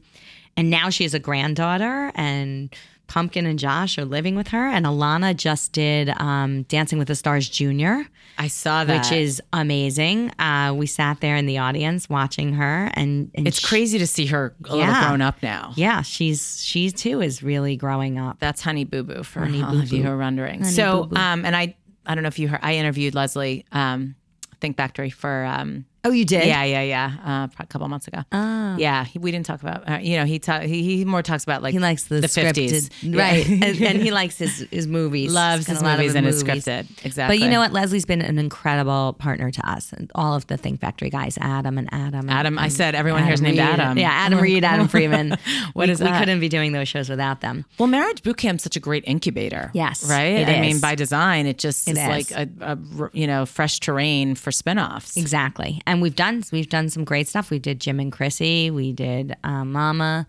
and now she has a granddaughter and pumpkin and josh are living with her and alana just did um dancing with the stars junior I saw that. which is amazing uh we sat there in the audience watching her and, and it's she- crazy to see her a little grown up now. yeah she's she too is really growing up That's Honey Boo Boo for Honey all Boo of you Boo. who are wondering. Honey so, um, and I, I don't know if you heard, I interviewed Leslie, um, Think Factory for, um, oh you did yeah, yeah, yeah, uh, a couple months ago. oh Yeah, he, we didn't talk about. Uh, you know, he ta- he he more talks about like He likes the, the scripted, 50s. right? [laughs] And, and he likes his his movies. loves his a movies and his scripted. Exactly. But you know what? Leslie's been an incredible partner to us, and all of the Think Factory guys, Adam and Adam. Adam, I said everyone here's named Reed. Adam. Yeah, Adam Reed, Adam [laughs] Freeman. What we, is we that? couldn't be doing those shows without them. Well, Marriage Boot Camp's such a great incubator. Yes, right. I mean, by design, it just It is, is. like a you know fresh terrain for spinoffs. Exactly. And we've done we've done some great stuff. We did Jim and Chrissy. We did uh, Mama.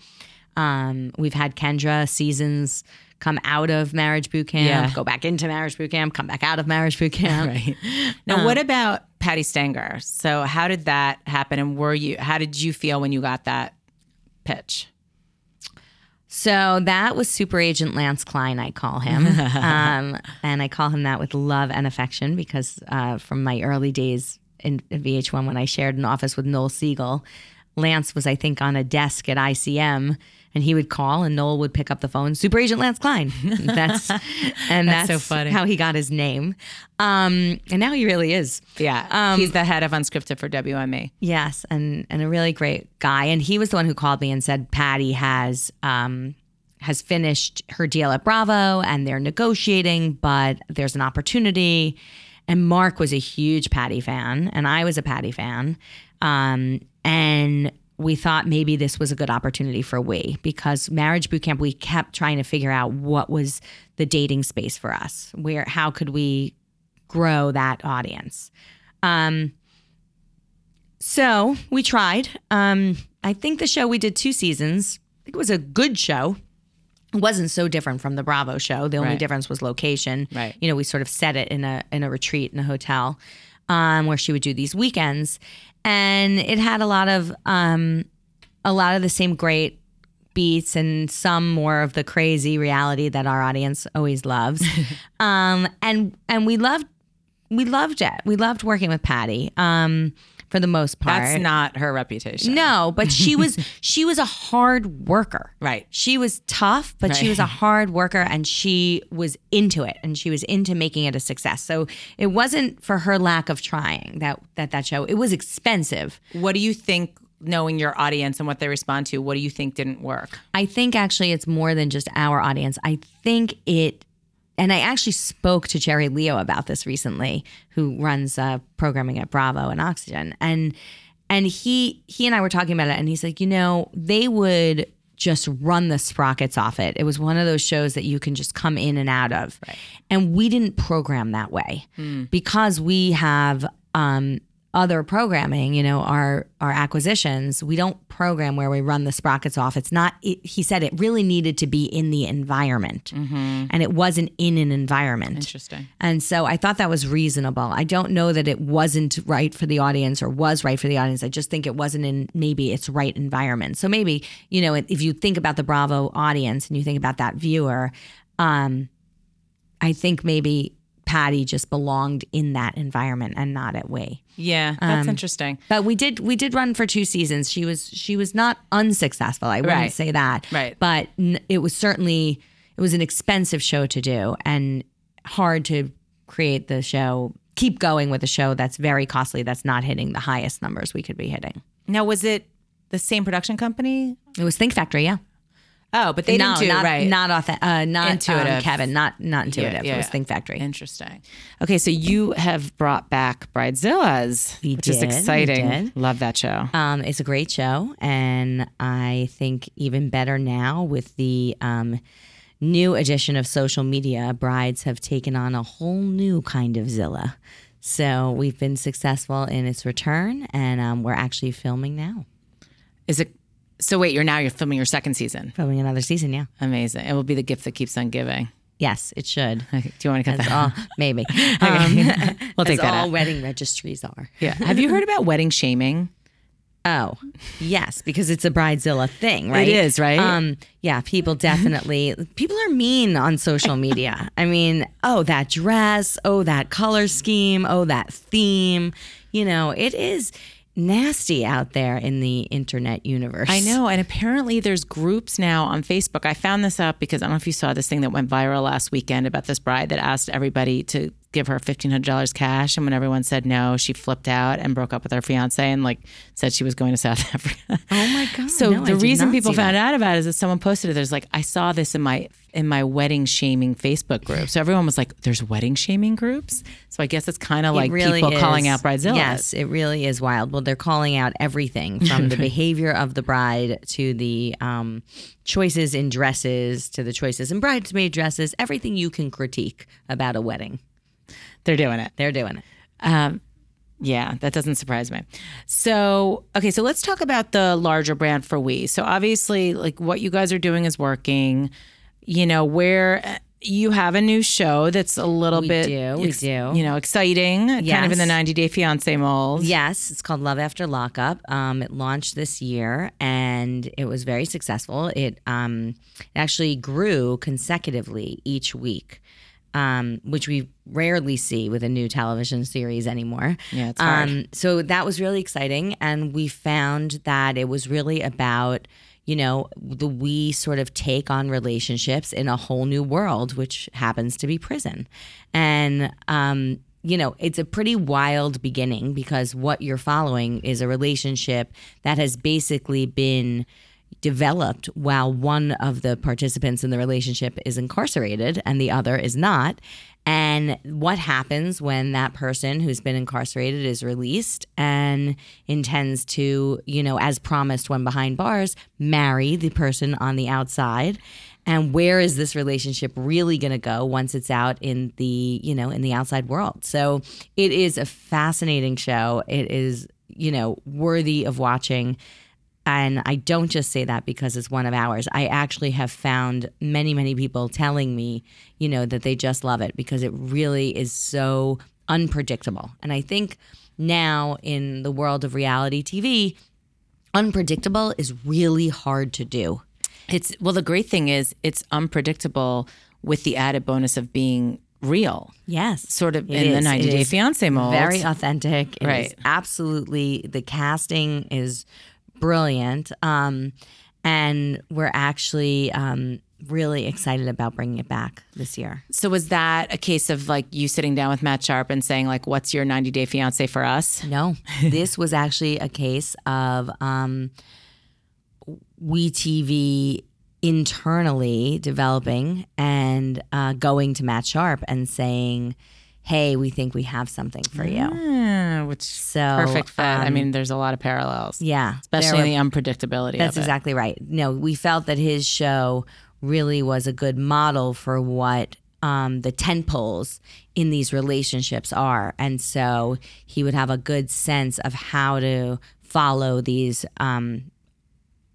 Um, we've had Kendra seasons come out of Marriage Boot Camp, Yeah. go back into Marriage Boot Camp, come back out of Marriage Boot Camp. [laughs] Right. [laughs] Now, what about Patti Stanger? So, how did that happen? And were you? How did you feel when you got that pitch? So that was Super Agent Lance Klein, I call him. [laughs] um, and I call him that with love and affection because uh, from my early days in in VH1 when I shared an office with Noel Siegel, Lance was, I think, on a desk at ICM. And he would call, and Noel would pick up the phone. Super Agent Lance Klein. [laughs] That's and That's that's, so funny. how he got his name. Um, and now he really is. Yeah, Um, he's the head of unscripted for WME. Yes, and and a really great guy. And he was the one who called me and said Patti has um has finished her deal at Bravo and they're negotiating, but there's an opportunity. And Mark was a huge Patti fan, and I was a Patti fan. Um, and we thought maybe this was a good opportunity for we because marriage boot camp we kept trying to figure out what was the dating space for us where how could we grow that audience um so we tried. Um, I think the show we did two seasons. I think it was a good show. Wasn't so different from the Bravo show. The only Right. difference was location. Right. You know, we sort of set it in a in a retreat in a hotel, um, where she would do these weekends, and it had a lot of um, a lot of the same great beats and some more of the crazy reality that our audience always loves. [laughs] um, and and we loved we loved it. We loved working with Patti. Um, for the most part. That's not her reputation. No, but she was [laughs] she was a hard worker. Right. She was tough, but she was a [laughs] hard worker and she was into it and she was into making it a success. So it wasn't for her lack of trying that that that show. It was expensive. What do you think, knowing your audience and what they respond to, what do you think didn't work? I think actually it's more than just our audience. I think it, and I actually spoke to Jerry Leo about this recently, who runs uh, programming at Bravo and Oxygen, and and he he and I were talking about it, and he's like, you know, they would just run the sprockets off it. It was one of those shows that you can just come in and out of, and we didn't program that way because we have. Um, other programming, you know, our our acquisitions, we don't program where we run the sprockets off. It's not. It, he said it really needed to be in the environment, and it wasn't in an environment. Interesting. And so I thought that was reasonable. I don't know that it wasn't right for the audience or was right for the audience. I just think it wasn't in maybe its right environment. So maybe, you know, if you think about the Bravo audience and you think about that viewer, um, I think maybe Patti just belonged in that environment and not at Way. Yeah, that's um, interesting. But we did we did run for two seasons. She was she was not unsuccessful. I wouldn't Right. say that. Right. But n- it was certainly it was an expensive show to do and hard to create the show. Keep going with a show that's very costly. That's not hitting the highest numbers we could be hitting. Now, was it the same production company? It was Think Factory, yeah. Oh, but they no, didn't do not right. not auth- uh, not Intuitive. Um, Kevin, not not intuitive. yeah, it was. Think Factory. Interesting. Okay, so you have brought back Bridezillas, We which is did, we exciting. Love that show. Um, it's a great show, and I think even better now with the um, new addition of social media, brides have taken on a whole new kind of Zilla. So we've been successful in its return, and um, we're actually filming now, Is it? So wait, you're now you're filming your second season. filming another season. Yeah, Amazing. It will be the gift that keeps on giving. yes, it should. Okay, do you want to cut That's that? all, maybe. [laughs] Okay. Um, [laughs] we'll take as that all out. wedding registries are. Yeah. Have you heard about wedding shaming? Oh, yes, because it's a bridezilla thing, right? is, right? Um, yeah, people definitely people are mean on social media. I mean, oh that dress, oh that color scheme, oh that theme. You know, it is nasty out there in the internet universe. I know. And apparently there's groups now on Facebook. I found this up because I don't know if you saw this thing that went viral last weekend about this bride that asked everybody to give her $1,500 cash. And when everyone said no, she flipped out and broke up with her fiance and like said she was going to South [laughs] Africa. Oh my god. So no, the reason people found that. out about it is that someone posted it. There's like, I saw this in my in my wedding shaming Facebook group. So everyone was like, "There's wedding shaming groups." So I guess it's kind of like really people calling out bridezillas. Yes, it really is wild. Well, they're calling out everything from the [laughs] behavior of the bride to the um, choices in dresses to the choices in bridesmaid dresses. Everything you can critique about a wedding, they're doing it. they're doing it. Um, yeah, that doesn't surprise me. So, okay, so let's talk about the larger brand for we. So, obviously, like what you guys are doing is working. You know, where you have a new show that's a little bit, do, we do. you know, exciting, kind of in the 90 Day Fiance mold. Yes, it's called Love After Lockup. Um, it launched this year and it was very successful. It um, it actually grew consecutively each week, um, which we rarely see with a new television series anymore. Yeah, it's hard. Um, so that was really exciting. And we found that it was really about, you know, the we sort of take on relationships in a whole new world, which happens to be prison. And, um, you know, it's a pretty wild beginning because what you're following is a relationship that has basically been developed while one of the participants in the relationship is incarcerated and the other is not. And what happens when that person who's been incarcerated is released and intends to, you know, as promised when behind bars, marry the person on the outside? And where is this relationship really going to go once it's out in the, you know, in the outside world? So it is a fascinating show. It is, you know, worthy of watching. And I don't just say that because it's one of ours. I actually have found many, many people telling me, you know, that they just love it because it really is so unpredictable. And I think now in the world of reality TV, unpredictable is really hard to do. It's well, the great thing is it's unpredictable with the added bonus of being real, Yes. sort of in the 90 It Day Fiance mold. Very authentic. It is Right. absolutely the casting is brilliant. Um, and we're actually um, really excited about bringing it back this year. So was that a case of like you sitting down with Matt Sharp and saying like, "What's your 90 Day Fiance for us?" No, [laughs] this was actually a case of um, We TV internally developing and uh, going to Matt Sharp and saying, "Hey, we think we have something for you." Ah, which So perfect fit. I um, mean, there's a lot of parallels, yeah, especially in the unpredictability. That's of it. exactly right. No, we felt that his show really was a good model for what um, the tent poles in these relationships are. And so he would have a good sense of how to follow these um,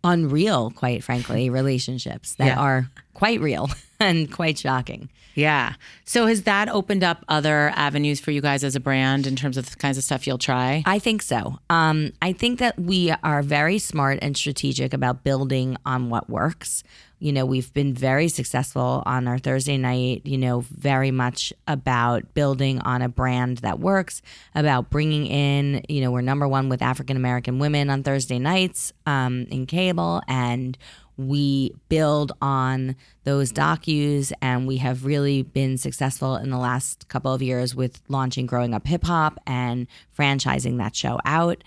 unreal, quite frankly, relationships that Yeah. are quite real [laughs] and quite shocking. Yeah. So has that opened up other avenues for you guys as a brand in terms of the kinds of stuff you'll try? I think so. Um, I think that we are very smart and strategic about building on what works. You know, we've been very successful on our Thursday night, you know, very much about building on a brand that works, about bringing in, you know, we're number one with African American women on Thursday nights um, in cable. And we build on those docus and we have really been successful in the last couple of years with launching growing up hip hop and franchising that show out.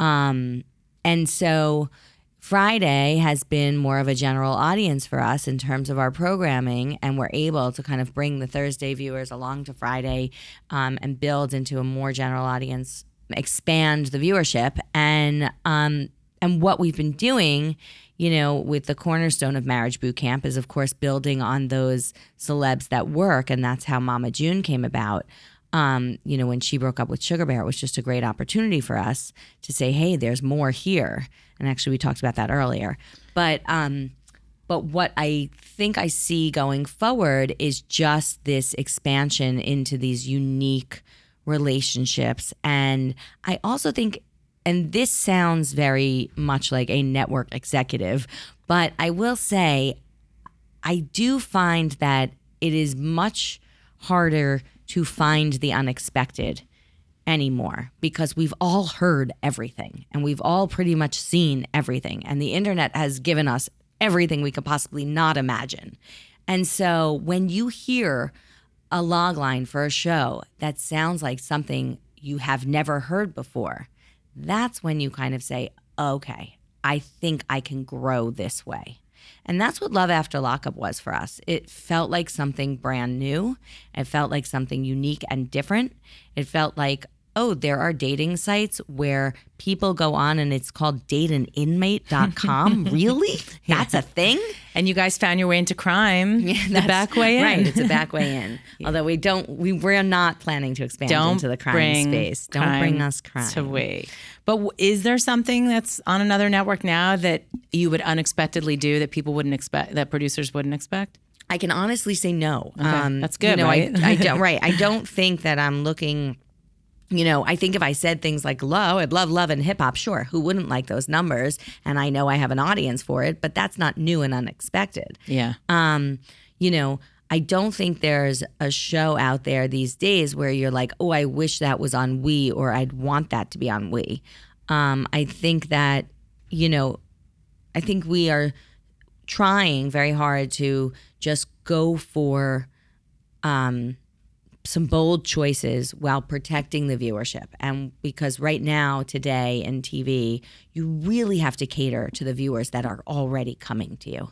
Um, and so friday has been more of a general audience for us in terms of our programming and we're able to kind of bring the thursday viewers along to friday um, and build into a more general audience expand the viewership. And um, and what we've been doing you know, with the cornerstone of Marriage Boot Camp is, of course, building on those celebs that work. And that's how Mama June came about. Um, you know, when she broke up with Sugar Bear, it was just a great opportunity for us to say, hey, there's more here. And actually, we talked about that earlier. But, um, but what I think I see going forward is just this expansion into these unique relationships. And I also think and this sounds very much like a network executive, but I will say I do find that it is much harder to find the unexpected anymore because we've all heard everything and we've all pretty much seen everything. And the internet has given us everything we could possibly not imagine. And so when you hear a log line for a show that sounds like something you have never heard before, that's when you kind of say, okay, I think I can grow this way. And that's what Love After Lockup was for us. It felt like something brand new. It felt like something unique and different. It felt like, oh, there are dating sites where people go on and it's called dateaninmate.com. [laughs] really? That's a thing? and you guys found your way into crime, the back way in. Right, it's a back way in. [laughs] Although we don't, we we're not planning to expand Don't into the crime space. Don't bring us crime. to we. But w- is there something that's on another network now that you would unexpectedly do that people wouldn't expect, that producers wouldn't expect? I can honestly say no. Um, that's good, You know, right? I, I don't. [laughs] Right. I don't think that I'm looking. You know, I think if I said things like "low," I'd love love and hip hop. Sure, who wouldn't like those numbers? And I know I have an audience for it, but that's not new and unexpected. Yeah. Um, you know, I don't think there's a show out there these days where you're like, oh, I wish that was on We or I'd want that to be on We. Um, I think that, you know, I think we are trying very hard to just go for um, some bold choices while protecting the viewership. And because right now, today in TV, you really have to cater to the viewers that are already coming to you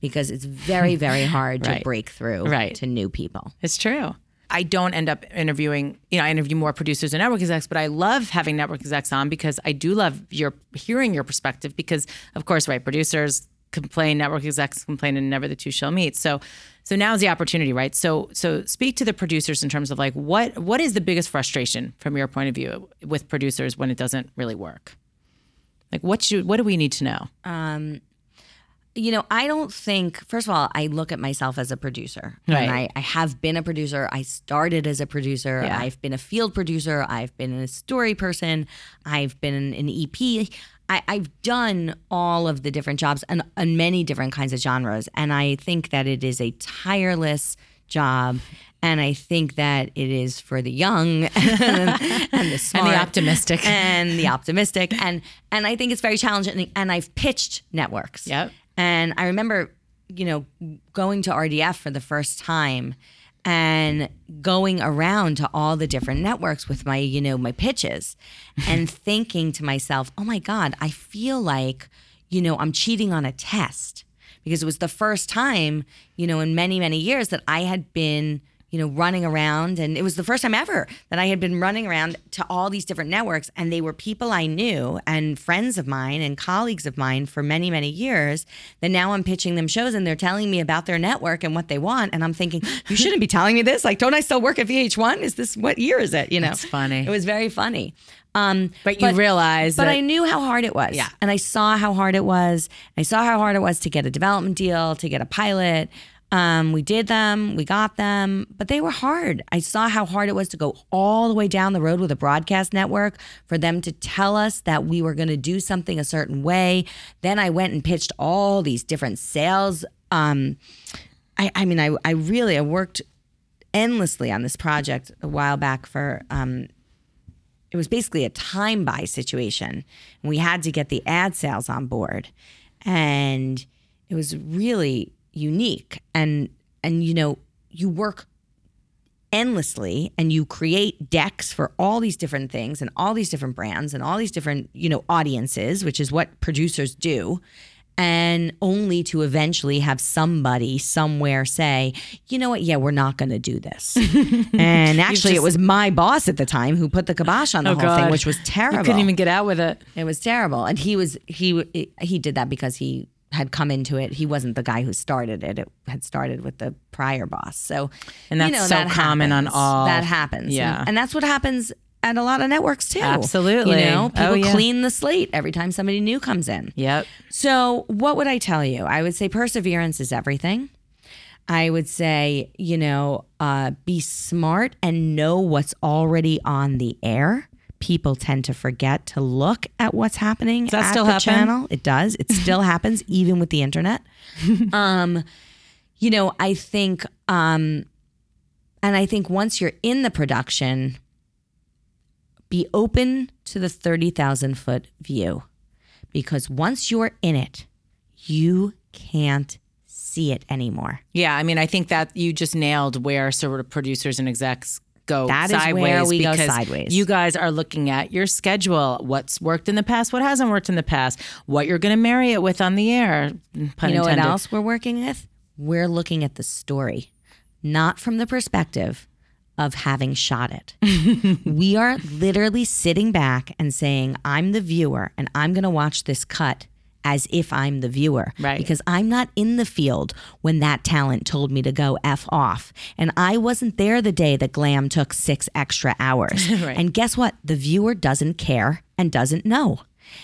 because it's very, [laughs] very hard Right. to break through Right. to new people. It's true. I don't end up interviewing, you know, I interview more producers and network execs, but I love having network execs on because I do love your hearing your perspective because of course, right, producers complain, network execs complain, and never the two shall meet. So so now's the opportunity, right? So so speak to the producers in terms of like what what is the biggest frustration from your point of view with producers when it doesn't really work? Like what should what do we need to know? Um, you know, I don't think, first of all, I look at myself as a producer. Right. And I, I have been a producer. I started as a producer. Yeah. I've been a field producer. I've been a story person. I've been an EP. I, I've done all of the different jobs and, and many different kinds of genres. And I think that it is a tireless job. And I think that it is for the young [laughs] and the smart And the optimistic. and the optimistic. And and I think it's very challenging. And I've pitched networks. Yep. And I remember, you know, going to RDF for the first time and going around to all the different networks with my, you know, my pitches [laughs] and thinking to myself, oh my God, I feel like, you know, I'm cheating on a test. Because it was the first time, you know, in many, many years that I had been you know, running around. And it was the first time ever that I had been running around to all these different networks. And they were people I knew and friends of mine and colleagues of mine for many, many years. That now I'm pitching them shows and they're telling me about their network and what they want. And I'm thinking, [laughs] you shouldn't be telling me this. Like, don't I still work at VH1? Is this what year is it? You know, That's funny. It was very funny. Um, But you realize but that- I knew how hard it was. Yeah. And I saw how hard it was. I saw how hard it was to get a development deal, to get a pilot. Um, we did them, we got them, but they were hard. I saw how hard it was to go all the way down the road with a broadcast network for them to tell us that we were going to do something a certain way. Then I went and pitched all these different sales. Um, I, I mean, I, I really I worked endlessly on this project a while back for um, it was basically a time buy situation. We had to get the ad sales on board. And it was really unique. And and you know, you work endlessly and you create decks for all these different things and all these different brands and all these different, you know, audiences, which is what producers do. And only to eventually have somebody somewhere say, you know what? Yeah, we're not going to do this. [laughs] and actually, it was my boss at the time who put the kibosh on the Oh, whole God. thing, which was terrible. You couldn't even get out with it. It was terrible, and he was he he did that because he had come into it. He wasn't the guy who started it. It had started with the prior boss. So, And that's so common on all- That happens. Yeah. and, and that's what happens at a lot of networks too. Absolutely. You know, people Oh, yeah. clean the slate every time somebody new comes in. Yep. So, what would I tell you? I would say perseverance is everything. I would say, you know, uh, be smart and know what's already on the air. People tend to forget to look at what's happening that at still the happen? channel. It does. It [laughs] still happens, even with the internet. [laughs] um, you know, I think, um, and I think once you're in the production, be open to the 30,000 foot view because once you're in it, you can't see it anymore. Yeah, I mean, I think that you just nailed where sort of producers and execs go That is sideways where we go sideways. You guys are looking at your schedule, what's worked in the past, what hasn't worked in the past, what you're going to marry it with on the air. Pun you know intended. what else we're working with? We're looking at the story, not from the perspective of having shot it. [laughs] we are literally sitting back and saying, I'm the viewer and I'm going to watch this cut as if I'm the viewer. Right. Because I'm not in the field when that talent told me to go F off. And I wasn't there the day that glam took six extra hours. [laughs] Right. And guess what? The viewer doesn't care and doesn't know.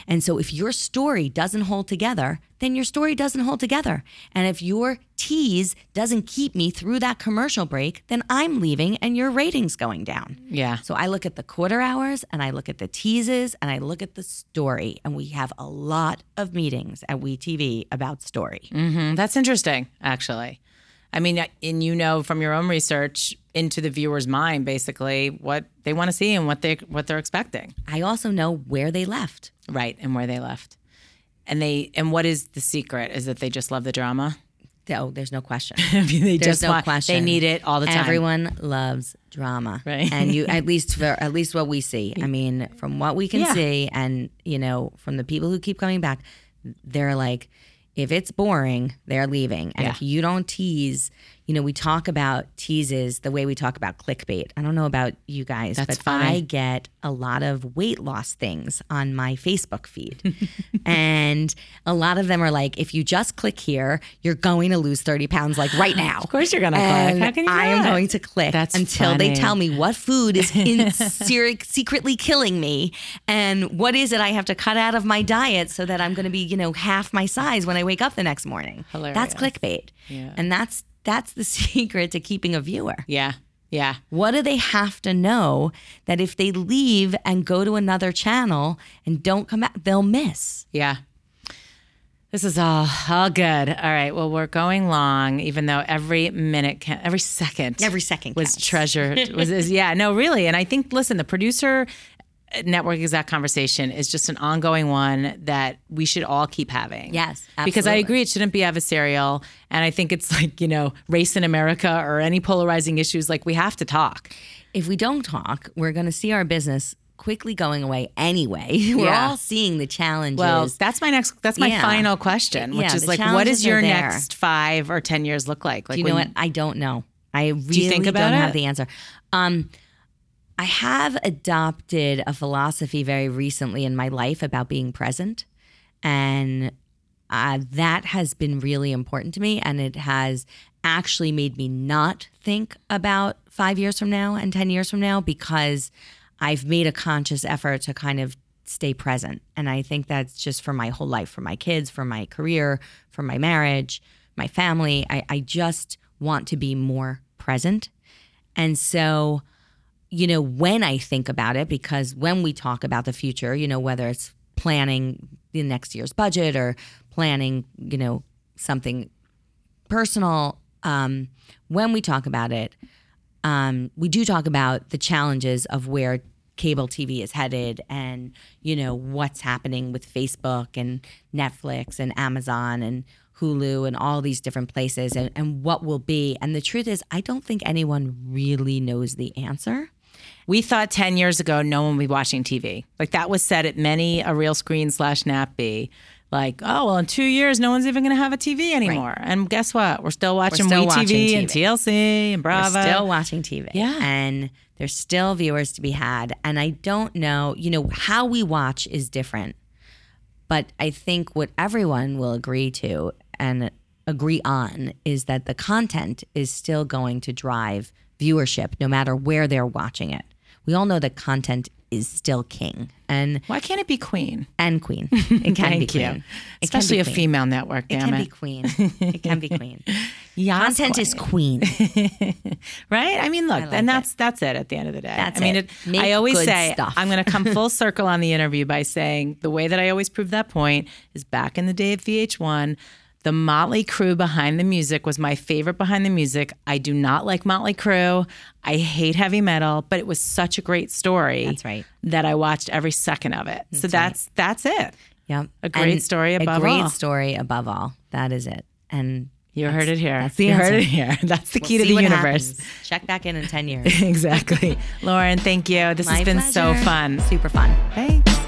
And so if your story doesn't hold together, then your story doesn't hold together. And if your tease doesn't keep me through that commercial break, then I'm leaving and your ratings going down. Yeah. So I look at the quarter hours and I look at the teases and I look at the story. And we have a lot of meetings at WeTV about story. Mm, That's interesting, actually. I mean, and you know from your own research into the viewer's mind, basically what they want to see and what they what they're expecting, I also know where they left. Right, and where they left. And they and what is the secret? Is that they just love the drama? Oh, there's no question. I [laughs] mean, they There's just no want, question. They need it all the time. Everyone loves drama, Right. And you, at [laughs] least for at least what we see. I mean, from what we can Yeah. see, and you know, from the people who keep coming back, they're like, if it's boring, they're leaving, and Yeah. if you don't tease, you know, we talk about teases the way we talk about clickbait. I don't know about you guys, That's but funny. I get a lot of weight loss things on my Facebook feed. [laughs] and a lot of them are like, if you just click here, you're going to lose 30 pounds like right [gasps] now. Of course you're gonna click. How can you I am going to click That's until they tell me what food is in [laughs] secretly killing me and what is it I have to cut out of my diet so that I'm going to be, you know, half my size when I wake up the next morning. Hilarious. That's clickbait. Yeah. And that's that's the [laughs] secret to keeping a viewer. Yeah, yeah. What do they have to know that if they leave and go to another channel and don't come back, they'll miss? Yeah. This is all all good. All right. Well, we're going long, even though every minute, can, every second, Every second was counts. treasured. Was [laughs] is, yeah, no, really. And I think, listen, the producer network exact conversation is just an ongoing one that we should all keep having. Yes, because I agree it shouldn't be adversarial, and I think it's [laughs] like you know race in America or any polarizing issues. Like we have to talk. if we don't talk, we're going to see our business quickly going away anyway. [laughs] We're Yeah. all seeing the challenges. Well, that's my next. That's my Yeah. final question, which Yeah, is like, what does your next five or ten years look like? Like, Do you know what? I don't know. I really think about don't have the answer. Um, I have adopted a philosophy very recently in my life about being present, and uh, that has been really important to me. And it has actually made me not think about five years from now and 10 years from now because I've made a conscious effort to kind of stay present. And I think that's just for my whole life, for my kids, for my career, for my marriage, my family. I, I just want to be more present. And so, you know, when I think about it, because when we talk about the future, you know, whether it's planning the next year's budget or planning, you know, something personal, um, when we talk about it, um, we do talk about the challenges of where cable TV is headed and, you know, what's happening with Facebook and Netflix and Amazon and Hulu and all these different places and, and what will be. And the truth is, I don't think anyone really knows the answer. We thought 10 years ago no one would be watching TV. Like that was said at many a Realscreen slash NATPE. Like, oh, well, in two years, no one's even going to have a TV anymore. And guess what? We're still watching still WeTV watching and TLC and Bravo. We're still watching TV. Yeah. And there's still viewers to be had. And I don't know, you know, how we watch is different. But I think what everyone will agree to and agree on is that the content is still going to drive viewership no matter where they're watching it. We all know that content is still king and Why can't it be Queen? and queen. [laughs] It can be you. queen. It Especially be a queen. female network, It damn can it. be queen. It can be [laughs] queen. Content is queen. queen. [laughs] right? I mean, look, like and that's that's it at the end of the day. That's I mean, it. I always say stuff. I'm going to come full circle on the interview by saying the way that I always prove that point is back in the day of VH1. The Motley Crue behind the music was my favorite behind the music. I do not like Motley Crue. I hate heavy metal, but it was such a great story. That's right. That I watched every second of it. so that's that's it. Yep. A great And story above A great all. story above all. That is it. And You heard it here. that's the you heard it here. [laughs] That's the key we'll to the universe. happens. Check back in in 10 years. [laughs] exactly. Lauren, thank you. This has My been so fun. Super fun. Thanks.